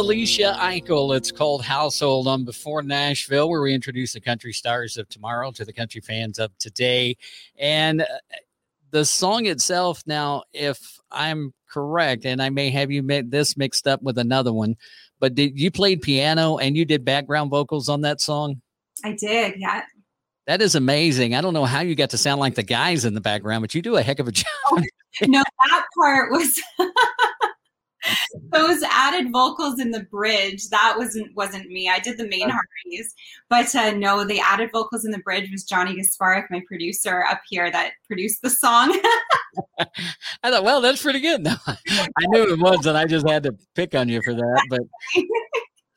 Alecia Aichelle. It's called Household on Before Nashville, where we introduce the country stars of tomorrow to the country fans of today. And uh, the song itself, now, if I'm correct, and I may have you made this mixed up with another one, but did you played piano and you did background vocals on that song? I did, yeah. That is amazing. I don't know how you got to sound like the guys in the background, but you do a heck of a job. no, that part was those added vocals in the bridge. That wasn't wasn't me. I did the main harmonies, but uh, no, the added vocals in the bridge was Johnny Gasparik, my producer up here that produced the song. I thought, well, that's pretty good. No, I knew it was, and I just had to pick on you for that. But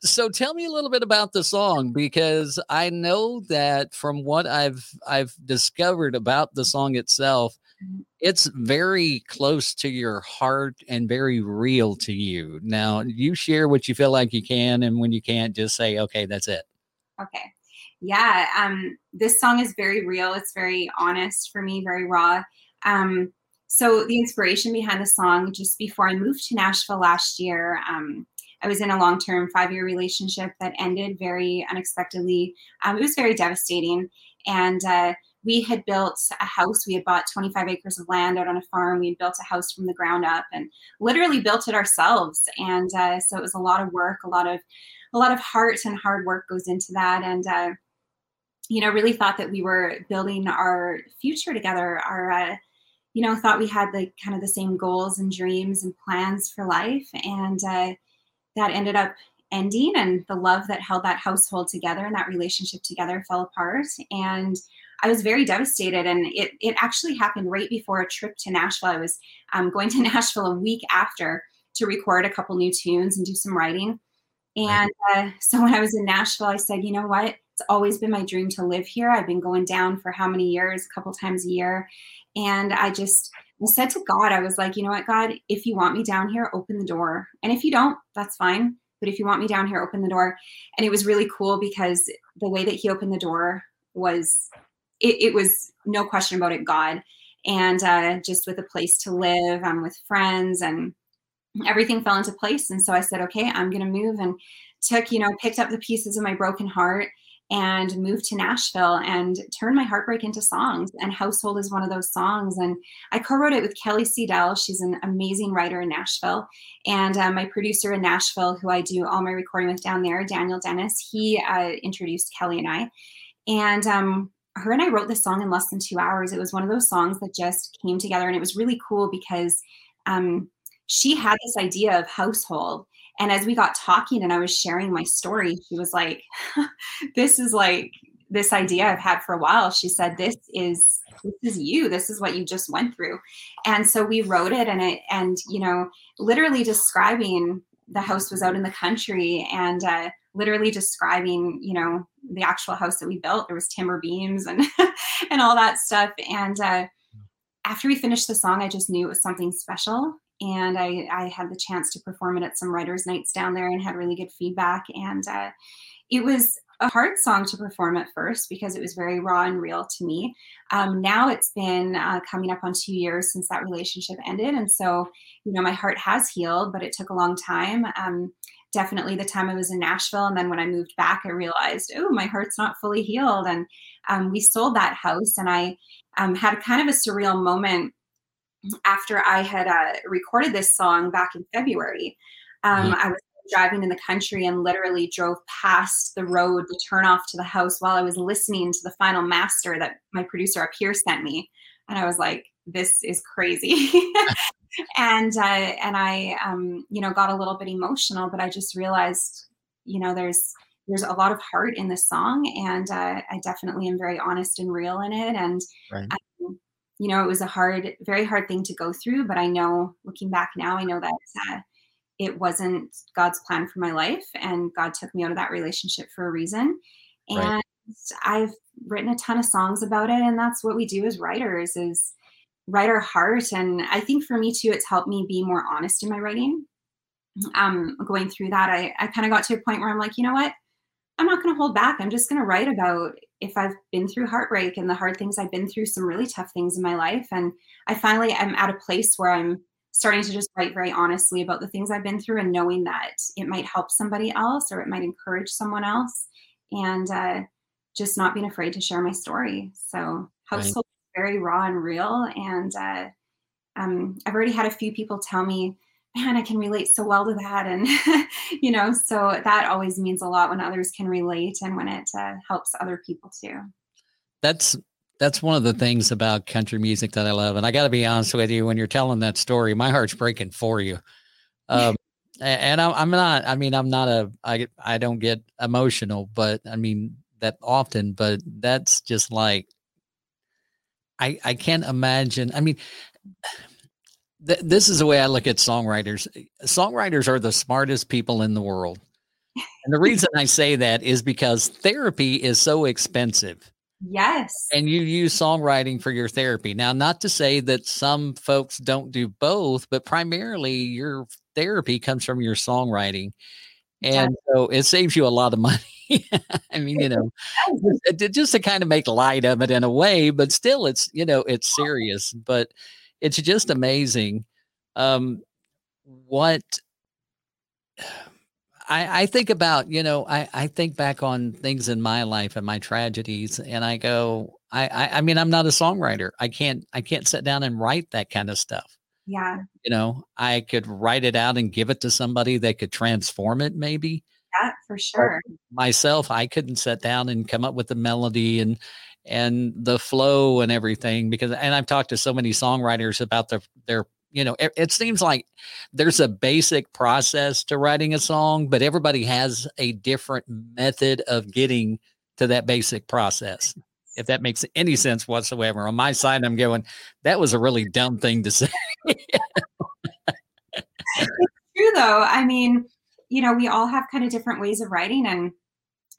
so tell me a little bit about the song because I know that from what I've I've discovered about the song itself, it's very close to your heart and very real to you. Now, you share what you feel like you can, and when you can't, just say, okay, that's it. Okay. Yeah. Um, this song is very real. It's very honest for me, very raw. Um, so the inspiration behind the song, just before I moved to Nashville last year, um, I was in a long term five year relationship that ended very unexpectedly. Um, it was very devastating. And uh, we had built a house. We had bought 25 acres of land out on a farm. We had built a house from the ground up and literally built it ourselves. And uh, so it was a lot of work, a lot of a lot of heart and hard work goes into that. And uh, you know, really thought that we were building our future together. Our uh, you know, thought we had the kind of the same goals and dreams and plans for life. And uh, that ended up ending and the love that held that household together and that relationship together fell apart and i was very devastated and it, it actually happened right before a trip to nashville. I was um, going to nashville a week after to record a couple new tunes and do some writing. And uh, so when i was in nashville i said you know what? It's always been my dream to live here. I've been going down for how many years? A couple times a year. And i just I said to God, I was like, you know what, God, if you want me down here, open the door. And if you don't, that's fine. But if you want me down here, open the door. And it was really cool because the way that he opened the door was, it, it was no question about it, God. And uh, just with a place to live, I'm with friends, and everything fell into place. And so I said, okay, I'm going to move and took, you know, picked up the pieces of my broken heart and moved to Nashville and turned my heartbreak into songs. And Household is one of those songs. And I co wrote it with Kelly Seidel. She's an amazing writer in Nashville. And uh, my producer in Nashville, who I do all my recording with down there, Daniel Dennis, he uh, introduced Kelly and I. And um, her and I wrote this song in less than two hours. It was one of those songs that just came together. And it was really cool because um, she had this idea of household and as we got talking and I was sharing my story, she was like, This is like this idea I've had for a while. She said, This is this is you. This is what you just went through. And so we wrote it and it and you know, literally describing the house was out in the country and uh, literally describing, you know, the actual house that we built. There was timber beams and and all that stuff. And uh, after we finished the song, I just knew it was something special and I, I had the chance to perform it at some writers' nights down there and had really good feedback. And uh, it was a hard song to perform at first because it was very raw and real to me. Um, now it's been uh, coming up on two years since that relationship ended. And so, you know, my heart has healed, but it took a long time. Um, definitely the time I was in Nashville. And then when I moved back, I realized, oh, my heart's not fully healed. And um, we sold that house. And I um, had kind of a surreal moment after I had uh, recorded this song back in February. Um, mm-hmm. I was driving in the country and literally drove past the road to turn off to the house while I was listening to the final master that my producer up here sent me. And I was like, this is crazy. and uh, and I um, you know got a little bit emotional, but I just realized, you know, there's there's a lot of heart in this song, and uh, I definitely am very honest and real in it. And right you know, it was a hard, very hard thing to go through. But I know, looking back now, I know that uh, it wasn't God's plan for my life, and God took me out of that relationship for a reason. And right. I've written a ton of songs about it, and that's what we do as writers: is write our heart. And I think for me too, it's helped me be more honest in my writing. Um, going through that, I, I kind of got to a point where I'm like, you know what? I'm not going to hold back. I'm just going to write about if I've been through heartbreak and the hard things I've been through, some really tough things in my life. And I finally am at a place where I'm starting to just write very honestly about the things I've been through and knowing that it might help somebody else or it might encourage someone else. And uh, just not being afraid to share my story. So, household. Very raw and real. And uh, um, I've already had a few people tell me, man, I can relate so well to that. And, you know, so that always means a lot when others can relate and when it uh, helps other people too. That's, that's one of the things about country music that I love. And I got to be honest with you, when you're telling that story, my heart's breaking for you. Um, and I'm, I'm not, I mean, I'm not a, I, I don't get emotional, but I mean that often, but that's just like, I, I can't imagine. I mean, th- this is the way I look at songwriters. Songwriters are the smartest people in the world. And the reason I say that is because therapy is so expensive. Yes. And you use songwriting for your therapy. Now, not to say that some folks don't do both, but primarily your therapy comes from your songwriting. And yeah. so it saves you a lot of money. I mean, you know, just to kind of make light of it in a way, but still it's, you know, it's serious. But it's just amazing um, what I, I think about, you know, I, I think back on things in my life and my tragedies, and I go, I, I, I mean, I'm not a songwriter. I can't, I can't sit down and write that kind of stuff. Yeah. You know, I could write it out and give it to somebody that could transform it, maybe. Yeah, for sure. Myself, I couldn't sit down and come up with the melody and and the flow and everything because and I've talked to so many songwriters about their their you know it, it, seems like there's a basic process to writing a song but everybody has a different method of getting to that basic process if that makes any sense whatsoever. On my side i'm going that was a really dumb thing to say. It's true though. I mean you know we all have kind of different ways of writing and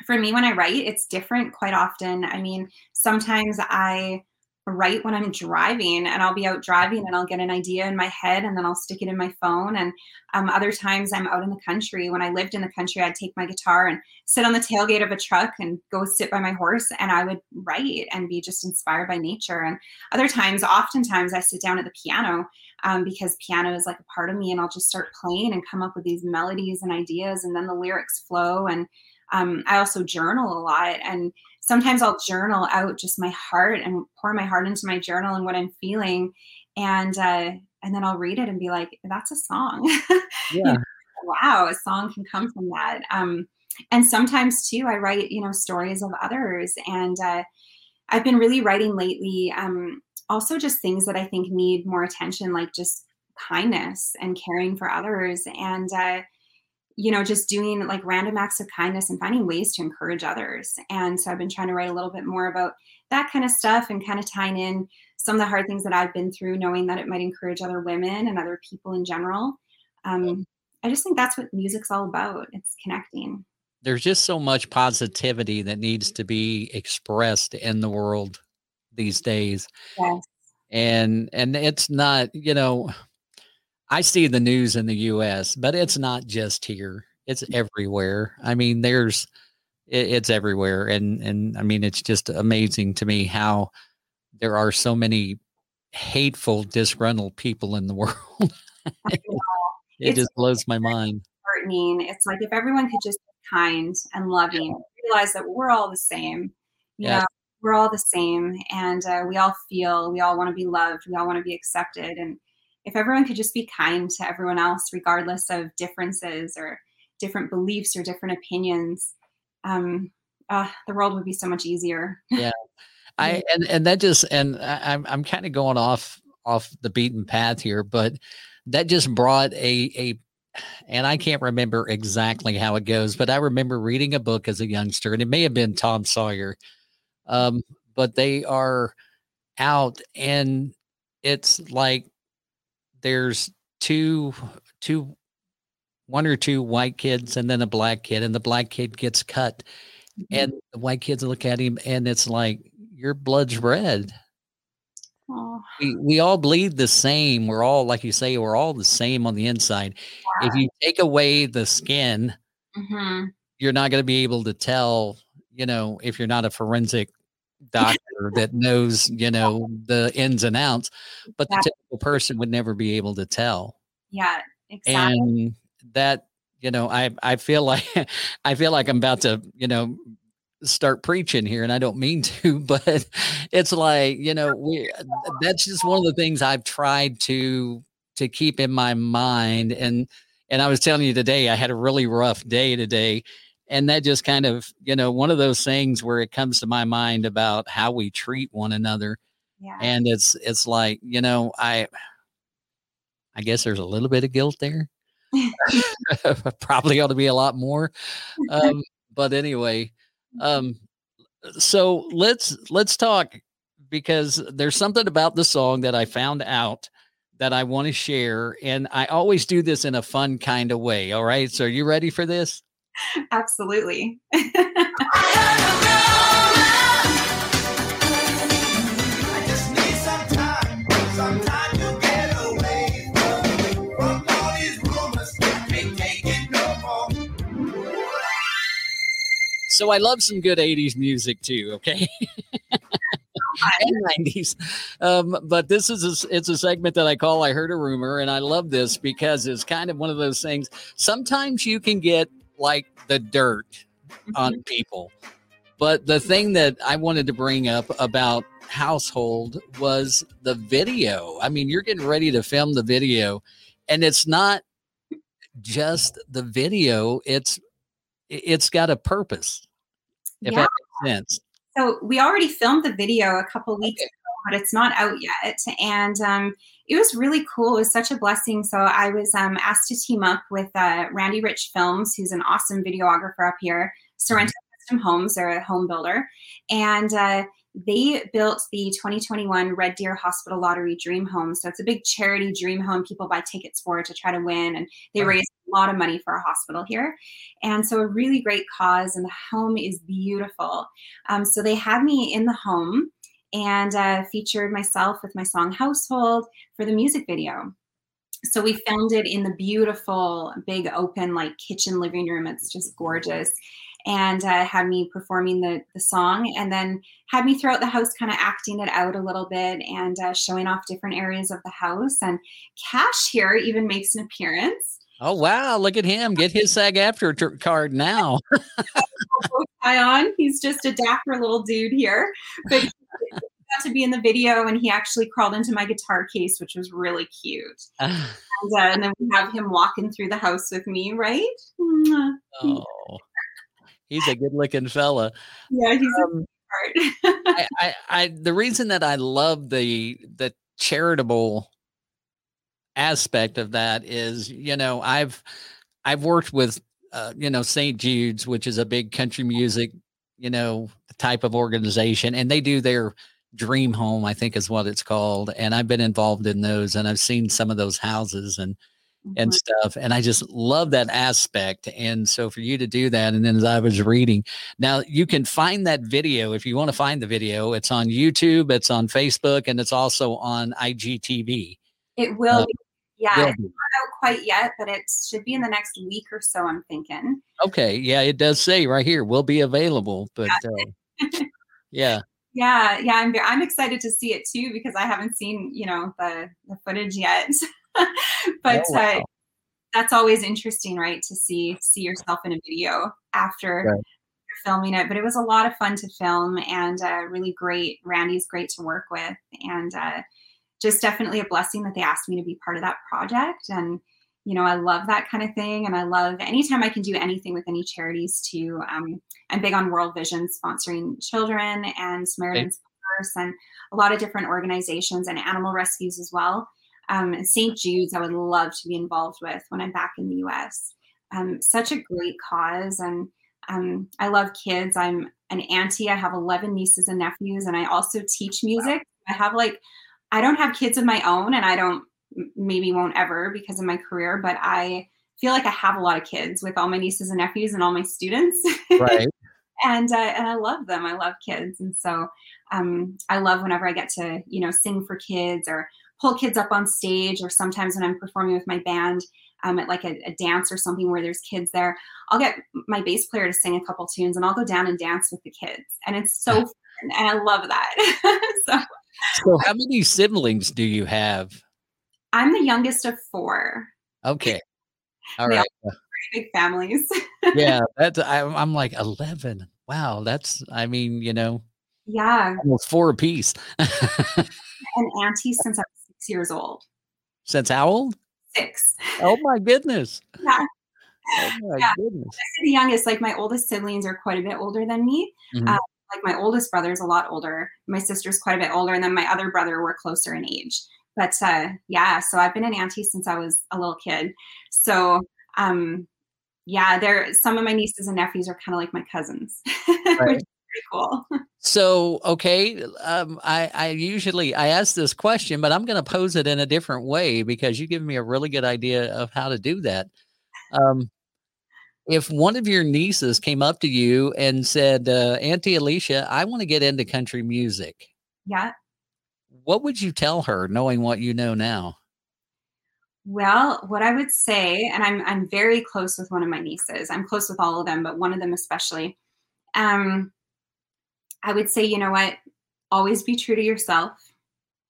for me when i write it's different quite often i mean sometimes i write when I'm driving and I'll be out driving and I'll get an idea in my head and then I'll stick it in my phone. And um, other times I'm out in the country. When I lived in the country, I'd take my guitar and sit on the tailgate of a truck and go sit by my horse and I would write and be just inspired by nature. And other times, oftentimes, I sit down at the piano um, because piano is like a part of me and I'll just start playing and come up with these melodies and ideas and then the lyrics flow. And um, I also journal a lot and sometimes I'll journal out just my heart and pour my heart into my journal and what I'm feeling. And, uh, and then I'll read it and be like, that's a song. Yeah. wow, a song can come from that. Um, and sometimes too, I write, you know, stories of others. And uh, I've been really writing lately, um, also just things that I think need more attention, like just kindness and caring for others. And uh, you know, just doing like random acts of kindness and finding ways to encourage others. And so I've been trying to write a little bit more about that kind of stuff and kind of tying in some of the hard things that I've been through, knowing that it might encourage other women and other people in general. Um, I just think that's what music's all about. It's connecting. There's just so much positivity that needs to be expressed in the world these days. Yes. And and it's not, you know, I see the news in the US, but it's not just here. It's Mm. everywhere. I mean, there's it, it's everywhere and and I mean it's just amazing to me how there are so many hateful disgruntled people in the world. it It's- just blows my mind. Heartening. It's like if everyone could just be kind and loving, realize that we're all the same. You Yeah. know, we're all the same, and uh, we all feel, we all want to be loved, we all want to be accepted, and if everyone could just be kind to everyone else, regardless of differences or different beliefs or different opinions, um, uh, the world would be so much easier. Yeah i and and that just and I, I'm I'm kind of going off off the beaten path here, but that just brought a a and I can't remember exactly how it goes, but I remember reading a book as a youngster, and it may have been Tom Sawyer. Um, but they are out, and it's like there's two two one or two white kids and then a black kid, and the black kid gets cut, and the white kids look at him, and it's like your blood's red we, we all bleed the same. We're all, like you say, we're all the same on the inside. If you take away the skin, mhm. you're not going to be able to tell, you know, if you're not a forensic doctor that knows, you know, the ins and outs, but the typical person would never be able to tell. Yeah, exactly. And that, you know, I, I feel like, I feel like I'm about to, you know, start preaching here and I don't mean to, but it's like, you know, we that's just one of the things I've tried to to keep in my mind and and I was telling you today I had a really rough day today and that just kind of, you know, one of those things where it comes to my mind about how we treat one another yeah. and it's it's like, you know, I I guess there's a little bit of guilt there. Probably ought to be a lot more. Um, but anyway, um, so let's let's talk because there's something about the song that I found out that I want to share, and I always do this in a fun kind of way. All right, so are you ready for this? Absolutely. So I love some good '80s music too. Okay, and 90s. Um, but this is a, it's a segment that I call I heard a rumor, and I love this because it's kind of one of those things. Sometimes you can get like the dirt on people, but the thing that I wanted to bring up about household was the video. I mean, you're getting ready to film the video, and it's not just the video; it's it's got a purpose. If Yeah. that makes sense. So we already filmed the video a couple weeks Okay. ago, but it's not out yet. And um, it was really cool. It was such a blessing. So I was um, asked to team up with uh, Randy Rich Films, who's an awesome videographer up here, Sorrento Custom Homes. They're a home builder. And uh, they built the 2021 Red Deer Hospital Lottery Dream Home. So it's a big charity dream home people buy tickets for to try to win. And they raise a lot of money for a hospital here. And so a really great cause. And the home is beautiful. Um, so they had me in the home and uh, featured myself with my song Household for the music video. So we filmed it in the beautiful, big, open, like kitchen living room. It's just gorgeous. And uh, had me performing the, the song and then had me throughout the house kind of acting it out a little bit and uh, showing off different areas of the house. And Cash here even makes an appearance. Oh wow! Look at him get his SAG-AFTRA t- card now. Tie on. He's just a dapper little dude here. But got to be in the video and he actually crawled into my guitar case, which was really cute. And, uh, and then we have him walking through the house with me, right? Oh, he's a good-looking fella. Yeah, he's Um. I, I, I, the reason that I love the the charitable aspect of that is, you know, I've I've worked with, uh, you know, St. Jude's, which is a big country music, you know, type of organization, and they do their dream home, I think is what it's called, and I've been involved in those, and I've seen some of those houses and and Mhm. stuff. And I just love that aspect. And so for you to do that, and then as I was reading, now you can find that video if you want to find the video. It's on YouTube, it's on Facebook, and it's also on IGTV. It will. Uh, be. Yeah, not out quite yet, but it should be in the next week or so. I'm thinking. Okay, yeah, it does say right here will be available, but uh, yeah, Yeah, yeah, I'm I'm excited to see it too because I haven't seen you know the the footage yet. but Oh, wow. uh, that's always interesting, right? To see see yourself in a video after Right. filming it. But it was a lot of fun to film and uh, really great. Randy's great to work with, and uh, just definitely a blessing that they asked me to be part of that project. And you know, I love that kind of thing, and I love anytime I can do anything with any charities too. Um, I'm big on World Vision sponsoring children and Samaritan's Purse and a lot of different organizations and animal rescues as well. Um, and St. Jude's, I would love to be involved with when I'm back in the US. Um, such a great cause. And um, I love kids. I'm an auntie. I have 11 nieces and nephews, and I also teach music. I have like, I don't have kids of my own, and I don't, maybe won't ever because of my career, but I feel like I have a lot of kids with all my nieces and nephews and all my students. right. and uh, and I love them. I love kids, and so um, I love whenever I get to you know sing for kids or pull kids up on stage, or sometimes when I'm performing with my band um, at like a, a dance or something where there's kids there, I'll get my bass player to sing a couple tunes, and I'll go down and dance with the kids, and it's so fun, and I love that. so So, how many siblings do you have? I'm the youngest of four, Okay, all We all- right. big families. Yeah, that's I, I'm like eleven. Wow, that's I mean, you know, yeah, almost four apiece. an auntie since I was six years old. Since how old? Six. Oh my goodness. Yeah. Oh my Yeah. goodness. the youngest, like my oldest siblings are quite a bit older than me. Mhm. Uh, like my oldest brother is a lot older. My sister's quite a bit older, and then my other brother we're closer in age. But uh, yeah, so I've been an auntie since I was a little kid. So um, yeah, there some of my nieces and nephews are kind of like my cousins, which is pretty cool. So, okay, um, I, I usually I ask this question, but I'm going to pose it in a different way because you give me a really good idea of how to do that. Um, if one of your nieces came up to you and said, uh, "Auntie Alecia, I want to get into country music," Yeah. what would you tell her, knowing what you know now? Well, what I would say, and I'm I'm very close with one of my nieces. I'm close with all of them, but one of them especially. Um, I would say, you know what? always be true to yourself.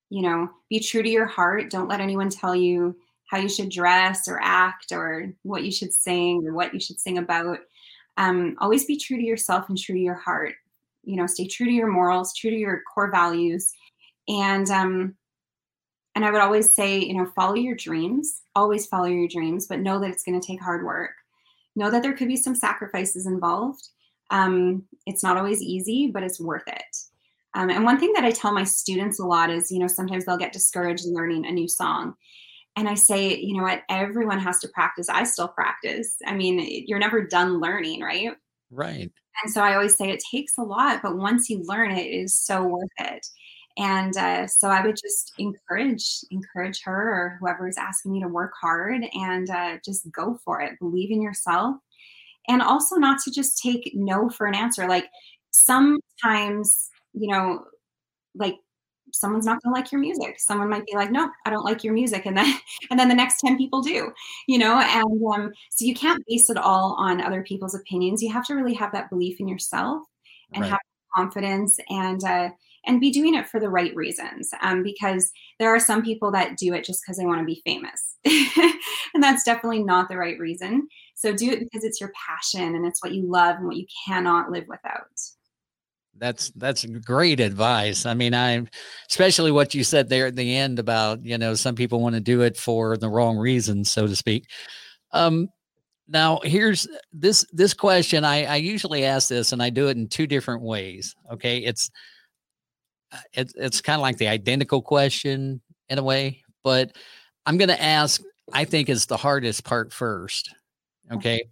You know, be true to your heart. Don't let anyone tell you how you should dress or act or what you should sing or what you should sing about. Um, always be true to yourself and true to your heart. You know, stay true to your morals, true to your core values, and um, and I would always say, you know, follow your dreams. Always follow your dreams, but know that it's going to take hard work. Know that there could be some sacrifices involved. Um, it's not always easy, but it's worth it. Um, and one thing that I tell my students a lot is, you know, sometimes they'll get discouraged learning a new song and I say, you know what, everyone has to practice. I still practice. I mean, you're never done learning, right? Right. And so I always say it takes a lot, but once you learn it, it is so worth it. And uh, so I would just encourage encourage her or whoever is asking me to work hard and uh, just go for it. Believe in yourself, and also not to just take no for an answer. Like sometimes, you know, like someone's not going to like your music. Someone might be like no i don't like your music and then and then the next 10 people do you know? And um, so you can't base it all on other people's opinions. You have to really have that belief in yourself and Right. have confidence and uh, and be doing it for the right reasons um, because there are some people that do it just because they want to be famous. And that's definitely not the right reason. So do it because it's your passion and it's what you love and what you cannot live without That's that's great advice. I mean, I especially what you said there at the end about you know some people want to do it for the wrong reasons, so to speak. Um, now here's this this question. I I usually ask this, and I do it in two different ways. Okay, it's uh, it's it's kind of like the identical question in a way, but I'm going to ask. I think is the hardest part first. Okay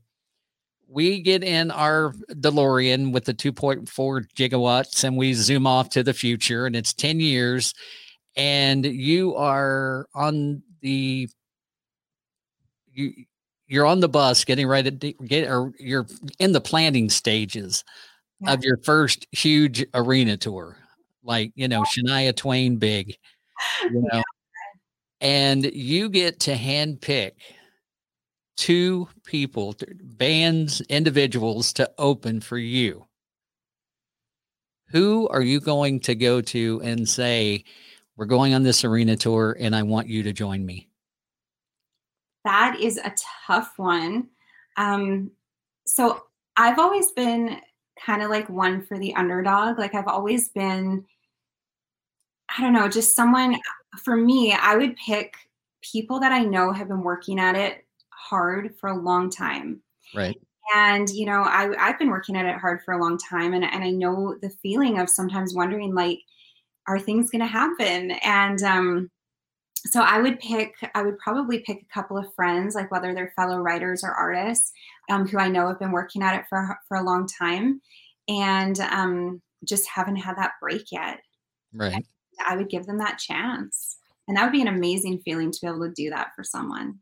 we get in our DeLorean with the 2.4 gigawatts and we zoom off to the future and it's 10 years and you are on the you you're on the bus getting ready to get or you're in the planning stages Yeah. of your first huge arena tour like you know Shania Twain big you know and you get to handpick two people, bands, individuals to open for you. Who are you going to go to and say, We're going on this arena tour and I want you to join me? That is a tough one. Um, so I've always been kind of like one for the underdog. Like I've always been, I don't know, just someone for me, I would pick people that I know have been working at it hard for a long time. Right. And you know, I, I've been working at it hard for a long time, and, and I know the feeling of sometimes wondering, like, are things going to happen? And um, so I would pick, I would probably pick a couple of friends, like whether they're fellow writers or artists, um, who I know have been working at it for for a long time, and um, just haven't had that break yet. Right. I would give them that chance, and that would be an amazing feeling to be able to do that for someone.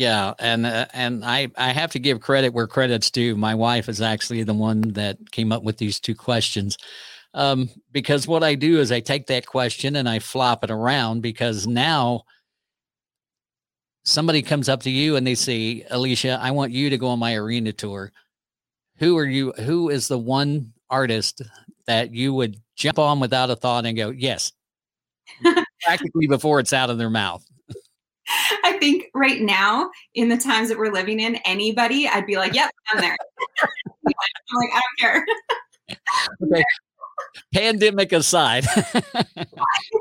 Yeah, and uh, and I I have to give credit where credit's due. My wife is actually the one that came up with these two questions. Um, because what I do is I take that question and I flop it around because now somebody comes up to you and they say, Alecia, I want you to go on my arena tour. Who are you? Who is the one artist that you would jump on without a thought and go, yes, practically before it's out of their mouth? I think right now, in the times that we're living in, anybody, I'd be like, "Yep, I'm there." I'm like, I don't care. Okay. Pandemic aside,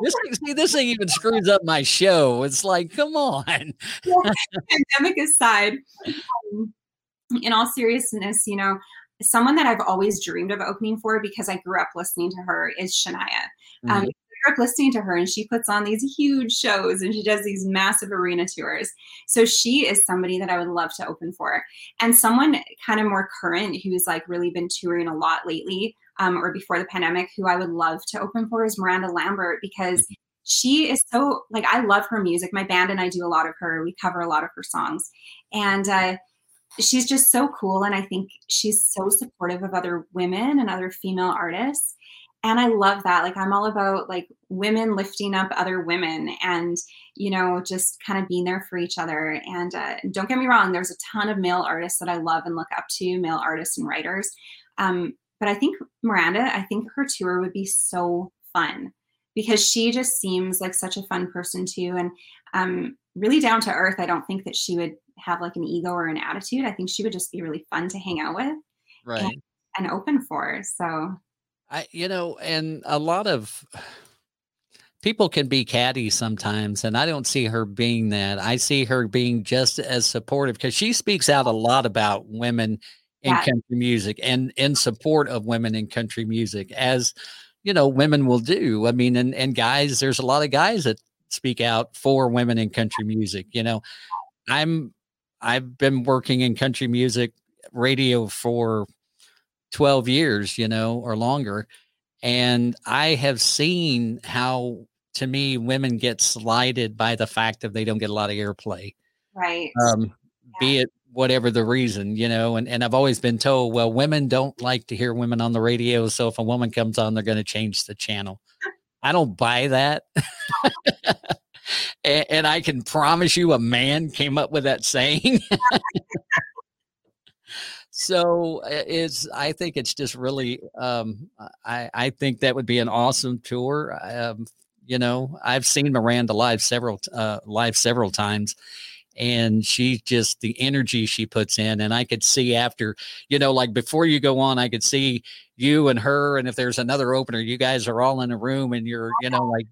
this see this thing even screws up my show. It's like, come on. Pandemic aside, um, in all seriousness, you know, someone that I've always dreamed of opening for because I grew up listening to her is Shania. Um, I grew up listening to her, and she puts on these huge shows, and she does these massive arena tours. So she is somebody that I would love to open for, and someone kind of more current who's like really been touring a lot lately, um, or before the pandemic, who I would love to open for is Miranda Lambert because she is so like I love her music. My band and I do a lot of her. We cover a lot of her songs, and uh, she's just so cool. And I think she's so supportive of other women and other female artists. And I love that. Like I'm all about like women lifting up other women, and you know just kind of being there for each other. And uh, don't get me wrong, there's a ton of male artists that I love and look up to, male artists and writers. Um, but I think Miranda, I think her tour would be so fun because she just seems like such a fun person too and um, really down to earth. I don't think that she would have like an ego or an attitude. I think she would just be really fun to hang out with Right. and, and open for. So I, you know, and a lot of people can be catty sometimes, and I don't see her being that. I see her being just as supportive because she speaks out a lot about women in Yeah. country music and in support of women in country music, as you know, women will do. I mean, and and guys, there's a lot of guys that speak out for women in country music. You know, I'm I've been working in country music radio for 12 years, you know, or longer. And I have seen how, to me, women get slighted by the fact that they don't get a lot of airplay, right. um, be it whatever the reason, you know. And, and I've always been told, well, women don't like to hear women on the radio. So if a woman comes on, they're going to change the channel. I don't buy that. and, and I can promise you a man came up with that saying. so uh, it's i think it's just really um i i think that would be an awesome tour um you know i've seen miranda live several uh live several times and she just the energy she puts in and i could see after you know like before you go on i could see you and her and if there's another opener you guys are all in a room and you're you know like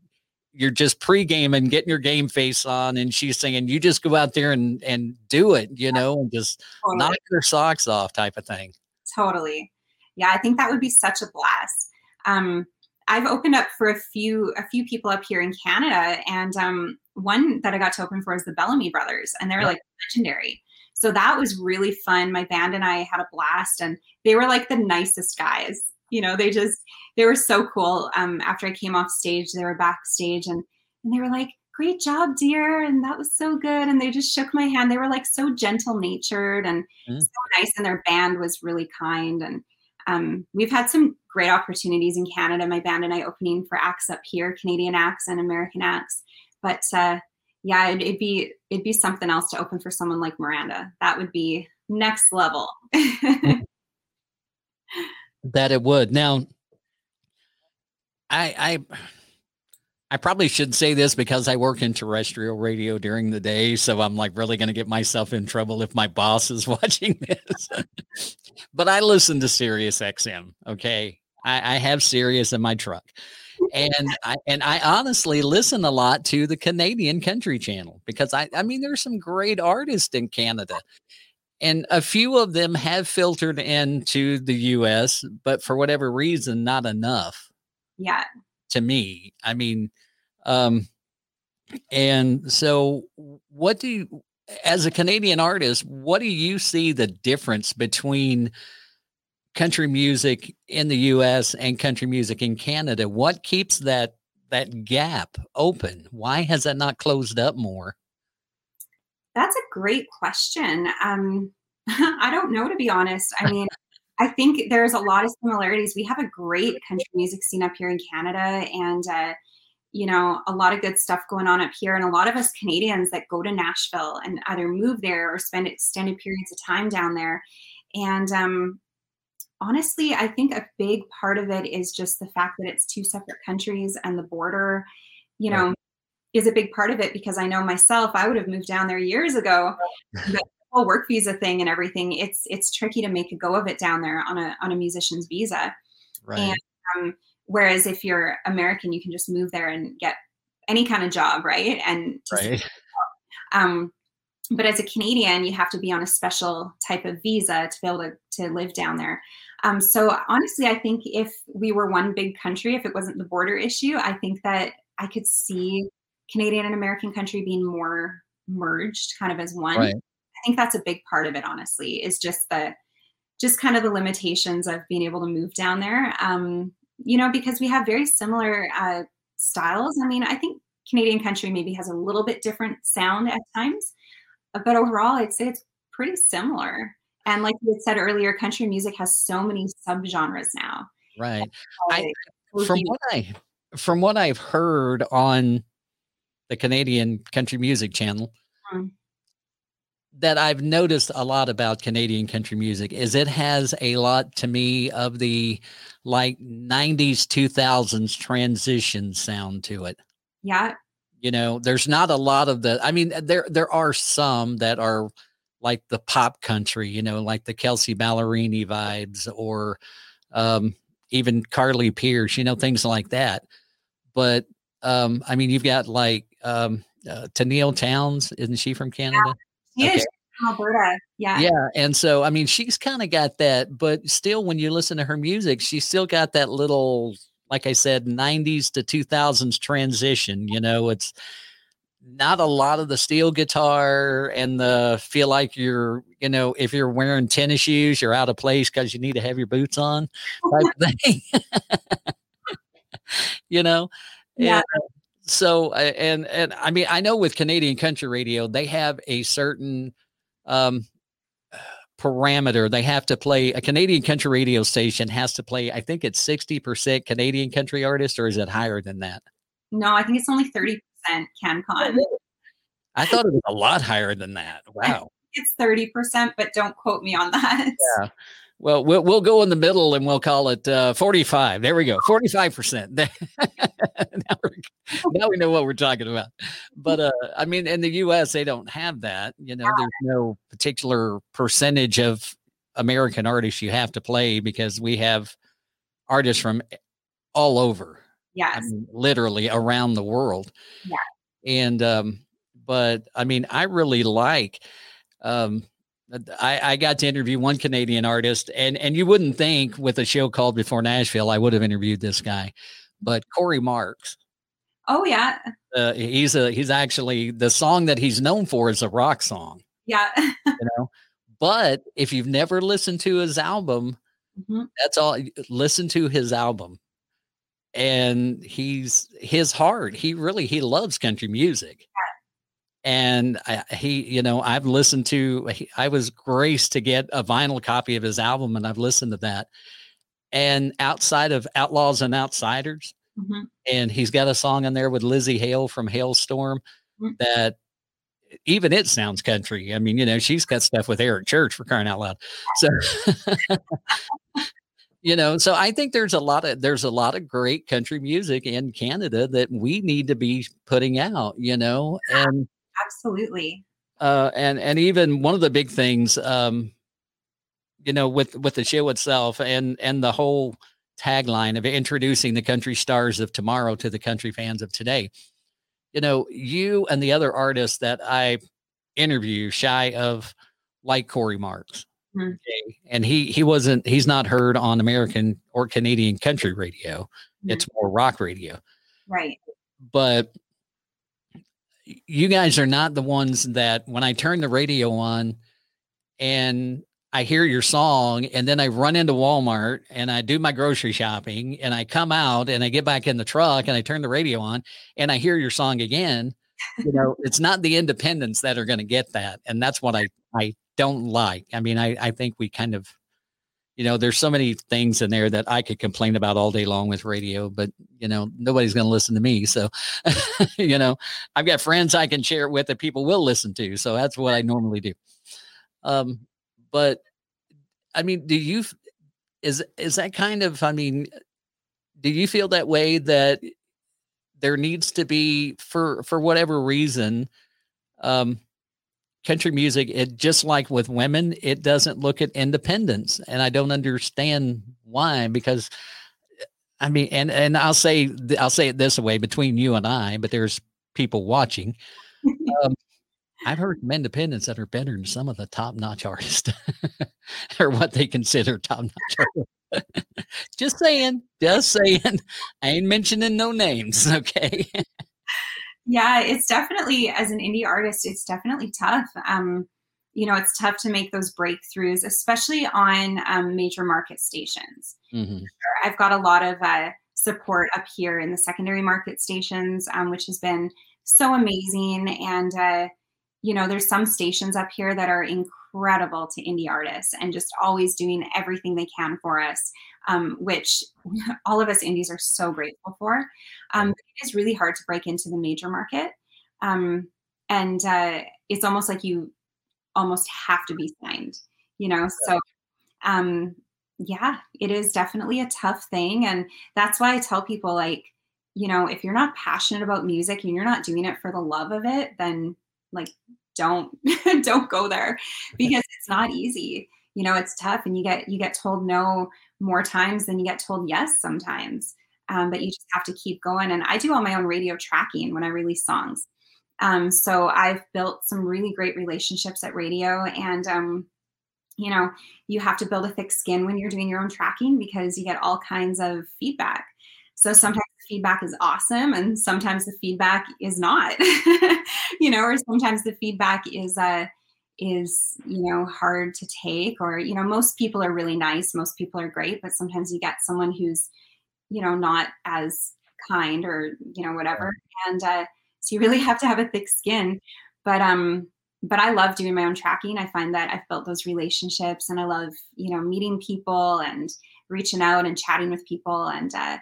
you're just pre-gaming getting your game face on and she's saying, you just go out there and and do it you know and just Totally. knock your socks off type of thing Totally. Yeah, I think that would be such a blast. Um, I've opened up for a few a few people up here in Canada, and um, one that I got to open for is the Bellamy Brothers, and they're Yeah. like legendary. So that was really fun. My band and I had a blast, and they were like the nicest guys. You know, they just they were so cool. Um, after I came off stage, they were backstage, and and they were like, "Great job, dear," and that was so good. And they just shook my hand. They were like so gentle natured and Mm. so nice, and their band was really kind. And um, we've had some great opportunities in Canada. My band and I opening for acts up here, Canadian acts and American acts. But uh, yeah, it'd, it'd be it'd be something else to open for someone like Miranda. That would be next level. that it would. Now i i i probably should say this because i work in terrestrial radio during the day so i'm like really going to get myself in trouble if my boss is watching this. But i listen to sirius xm okay? I, I have sirius in my truck. And I and I honestly listen a lot to the Canadian Country Channel because I I mean there's some great artists in Canada and a few of them have filtered into the US but for whatever reason not enough yeah, to me. I mean um and so what do you as a Canadian artist what do you see the difference between country music in the US and country music in Canada? What keeps that that gap open? Why has that not closed up more that's a great question. Um, I don't know to be honest. I mean, I think there's a lot of similarities. We have a great country music scene up here in Canada, and uh, you know, a lot of good stuff going on up here. And a lot of us Canadians that go to Nashville and either move there or spend extended periods of time down there. And um, honestly, I think a big part of it is just the fact that it's two separate countries and the border, you know, is a big part of it because I know myself, I would have moved down there years ago. the whole work visa thing and everything, it's it's tricky to make a go of it down there on a on a musician's visa. right And um, whereas if you're American, you can just move there and get any kind of job, right? And right um, but as a Canadian, you have to be on a special type of visa to be able to, to live down there. Um, so honestly, I think if we were one big country, if it wasn't the border issue, I think that I could see Canadian and American country being more merged kind of as one. Right. I think that's a big part of it, honestly, is just the just kind of the limitations of being able to move down there. Um, you know, because we have very similar uh, styles. I mean, I think Canadian country maybe has a little bit different sound at times, but overall, I'd say it's pretty similar. And like you said earlier, country music has so many subgenres now. right Like, from what I from what I've heard on the Canadian Country Music Channel, Mm. that I've noticed a lot about Canadian country music is it has a lot to me of the like 90s 2000s transition sound to it. Yeah. You know, there's not a lot of the I mean there there are some that are like the pop country, you know, like the Kelsea Ballerini vibes or um even Carly Pearce, you know, things like that. But um I mean you've got like um uh, Tenille Townes, isn't she from Canada? She Okay. Alberta. Yeah. Yeah. And so, I mean, she's kind of got that, but still, when you listen to her music, she's still got that little, like I said, 90s to 2000s transition. You know, it's not a lot of the steel guitar and the feel like you're, you know, if you're wearing tennis shoes, you're out of place because you need to have your boots on type thing. you know? Yeah. And, so uh, and and I mean I know with Canadian country radio they have a certain um parameter they have to play a Canadian country radio station has to play I think it's 60% Canadian country artists or is it higher than that? No, I think it's only 30% CanCon. I thought it was a lot higher than that. Wow. It's 30%, but don't quote me on that. Yeah. Well, we'll we'll go in the middle and we'll call it uh, 45. There we go. 45%. now, now we know what we're talking about. But uh, I mean, in the US, they don't have that. You know, there's no particular percentage of American artists you have to play because we have artists from all over. I mean, literally around the world. Yeah. And um, but I mean, I really like um I, I got to interview one Canadian artist, and and you wouldn't think with a show called Before Nashville, I would have interviewed this guy, but Corey Marks. Oh, yeah. Uh, he's a he's actually the song that he's known for is a rock song, Yeah. you know. But if you've never listened to his album, Mhm. that's all. Listen to his album, and he's his heart. He really he loves country music, and I, he, you know, I've listened to. he- I was graced to get a vinyl copy of his album, and I've listened to that. And outside of Outlaws and Outsiders, Mhm. and he's got a song in there with Lzzy Hale from Halestorm Mm. that even it sounds country. I mean, you know, she's got stuff with Eric Church for crying out loud. So, you know, so I think there's a lot of there's a lot of great country music in Canada that we need to be putting out. You know, and Absolutely. uh, and and even one of the big things, um, you know, with with the show itself and and the whole tagline of introducing the country stars of tomorrow to the country fans of today. You know, you and the other artists that I interview, shy of like Corey Marks, Mhm. and he he wasn't he's not heard on American or Canadian country radio. Mhm. It's more rock radio Right. but you guys are not the ones that when I turn the radio on and I hear your song and then I run into Walmart and I do my grocery shopping and I come out and I get back in the truck and I turn the radio on and I hear your song again. You know, it's not the independents that are going to get that. And that's what I, I don't like. I mean, I, I think we kind of, you know, there's so many things in there that I could complain about all day long with radio, but you know, nobody's going to listen to me. So, you know, I've got friends I can share it with that people will listen to. So that's what I normally do. Um, but I mean, do you, is, is that kind of, I mean, do you feel that way that there needs to be for, for whatever reason, um, country music, it just like with women, it doesn't look at independence. And I don't understand why, because I mean, and, and I'll say, I'll say it this way between you and I, but there's people watching. Um, I've heard from independents that are better than some of the top notch artists or what they consider top notch just saying, just saying. I ain't mentioning no names. Okay. Yeah, it's definitely as an indie artist, it's definitely tough. Um, you know, it's tough to make those breakthroughs, especially on um, major market stations. Mhm. I've got a lot of uh, support up here in the secondary market stations, um, which has been so amazing. And uh, you know, there's some stations up here that are incredible to indie artists and just always doing everything they can for us, um, which all of us indies are so grateful for. Um, it is really hard to break into the major market, um, and uh, it's almost like you almost have to be signed, you know? So, um, yeah, it is definitely a tough thing. And that's why I tell people, like, you know, if you're not passionate about music and you're not doing it for the love of it, then like, don't don't go there because it's not easy you know it's tough and you get you get told no more times than you get told yes sometimes. Um, but you just have to keep going. And i do all my own radio tracking when i release songs. Um, so i've built some really great relationships at radio. And um, you know you have to build a thick skin when you're doing your own tracking because you get all kinds of feedback. So sometimes the feedback is awesome and sometimes the feedback is not you know or sometimes the feedback is uh is you know hard to take or you know most people are really nice most people are great but sometimes you get someone who's you know not as kind or you know whatever and uh, so you really have to have a thick skin but um but i love doing my own tracking i find that i've built those relationships and i love you know meeting people and reaching out and chatting with people and uh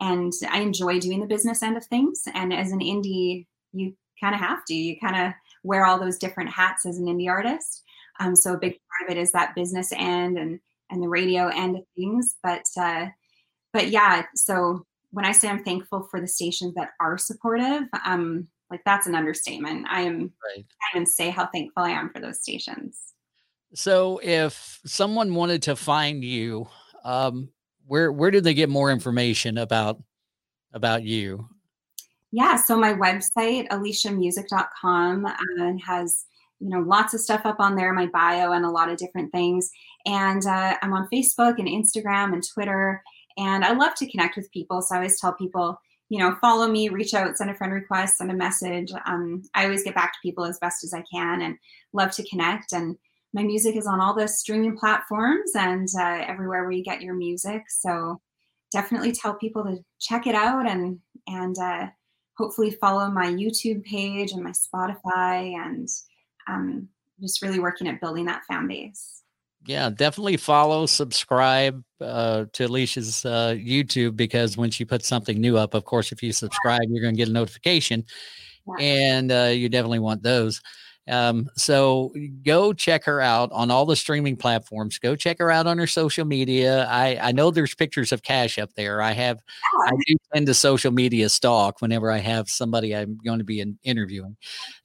and i enjoy doing the business end of things and as an indie you kind of have to you kind of wear all those different hats as an indie artist. Um, so a big part of it is that business end and and the radio end of things. But uh, but yeah, so when I say I'm thankful for the stations that are supportive, um, like that's an understatement. I am right. I even say how thankful I am for those stations. So if someone wanted to find you, um, where where do they get more information about about you? Yeah, so my website, aleciamusic.com, uh, has you know lots of stuff up on there, my bio, and a lot of different things. And uh, I'm on Facebook and Instagram and Twitter, and I love to connect with people. So I always tell people, you know, follow me, reach out, send a friend request, send a message. Um, I always get back to people as best as I can, and love to connect. And my music is on all the streaming platforms and uh, everywhere where you get your music. So definitely tell people to check it out and and uh, hopefully follow my YouTube page and my Spotify and um, just really working at building that fan base. Yeah, definitely follow, subscribe uh, to Alecia's uh, YouTube because when she puts something new up, of course, if you subscribe, you're going to get a notification, yeah. and uh, you definitely want those. Um, so go check her out on all the streaming platforms. Go check her out on her social media. I, I know there's pictures of Cash up there. I have, I do tend to social media stalk whenever I have somebody I'm going to be in, interviewing.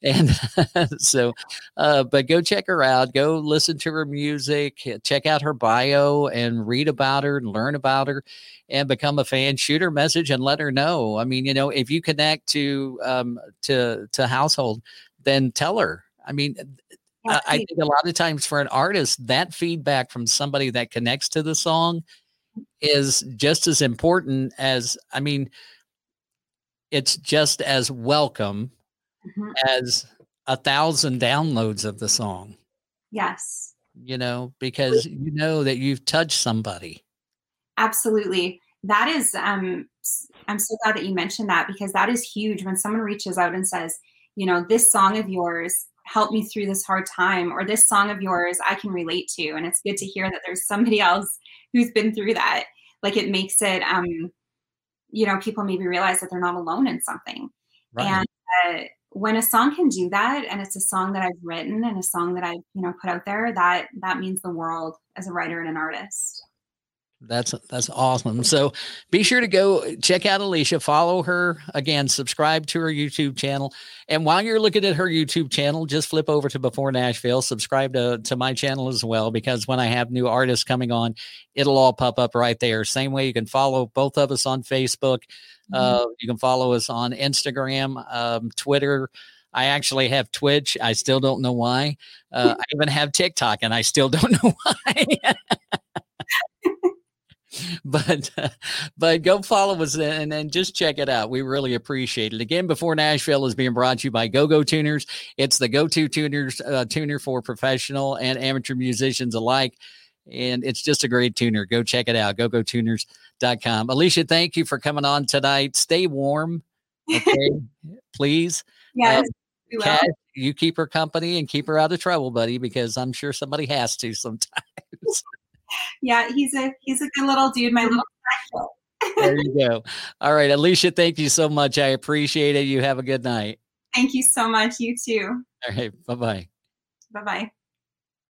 And so, uh, but go check her out. Go listen to her music, check out her bio and read about her and learn about her and become a fan. Shoot her message and let her know. I mean, you know, if you connect to, um, to, to household, then tell her I mean, yeah, I think a lot of times for an artist, that feedback from somebody that connects to the song is just as important as, I mean, it's just as welcome mm-hmm. as a thousand downloads of the song. Yes. You know, because you know that you've touched somebody. Absolutely. That is, um, I'm so glad that you mentioned that because that is huge when someone reaches out and says, you know, this song of yours helped me through this hard time or this song of yours I can relate to and it's good to hear that there's somebody else who's been through that. Like it makes it um you know people maybe realize that they're not alone in something. Right. and uh, when a song can do that and it's a song that I've written and a song that I've you know put out there that that means the world as a writer and an artist that's that's awesome. So be sure to go check out Alecia, follow her again, subscribe to her YouTube channel. And while you're looking at her YouTube channel, just flip over to Before Nashville, subscribe to, to my channel as well, because when I have new artists coming on, it'll all pop up right there. Same way you can follow both of us on Facebook. Mm-hmm. Uh, you can follow us on Instagram, um, Twitter. I actually have Twitch. I still don't know why. Uh, I even have TikTok, and I still don't know why. but uh, but go follow us and, and just check it out. We really appreciate it. Again, before Nashville is being brought to you by Go Go Tuners. It's the go-to tuners uh, tuner for professional and amateur musicians alike. And it's just a great tuner. Go check it out. GoGoTuners.com. Alecia, thank you for coming on tonight. Stay warm. Okay, please. Yes. Uh, you keep her company and keep her out of trouble, buddy, because I'm sure somebody has to sometimes yeah, he's a he's a good little dude. My little. there you go. All right, Alecia, thank you so much. I appreciate it. You have a good night. Thank you so much. You too. All right. Bye bye. Bye bye.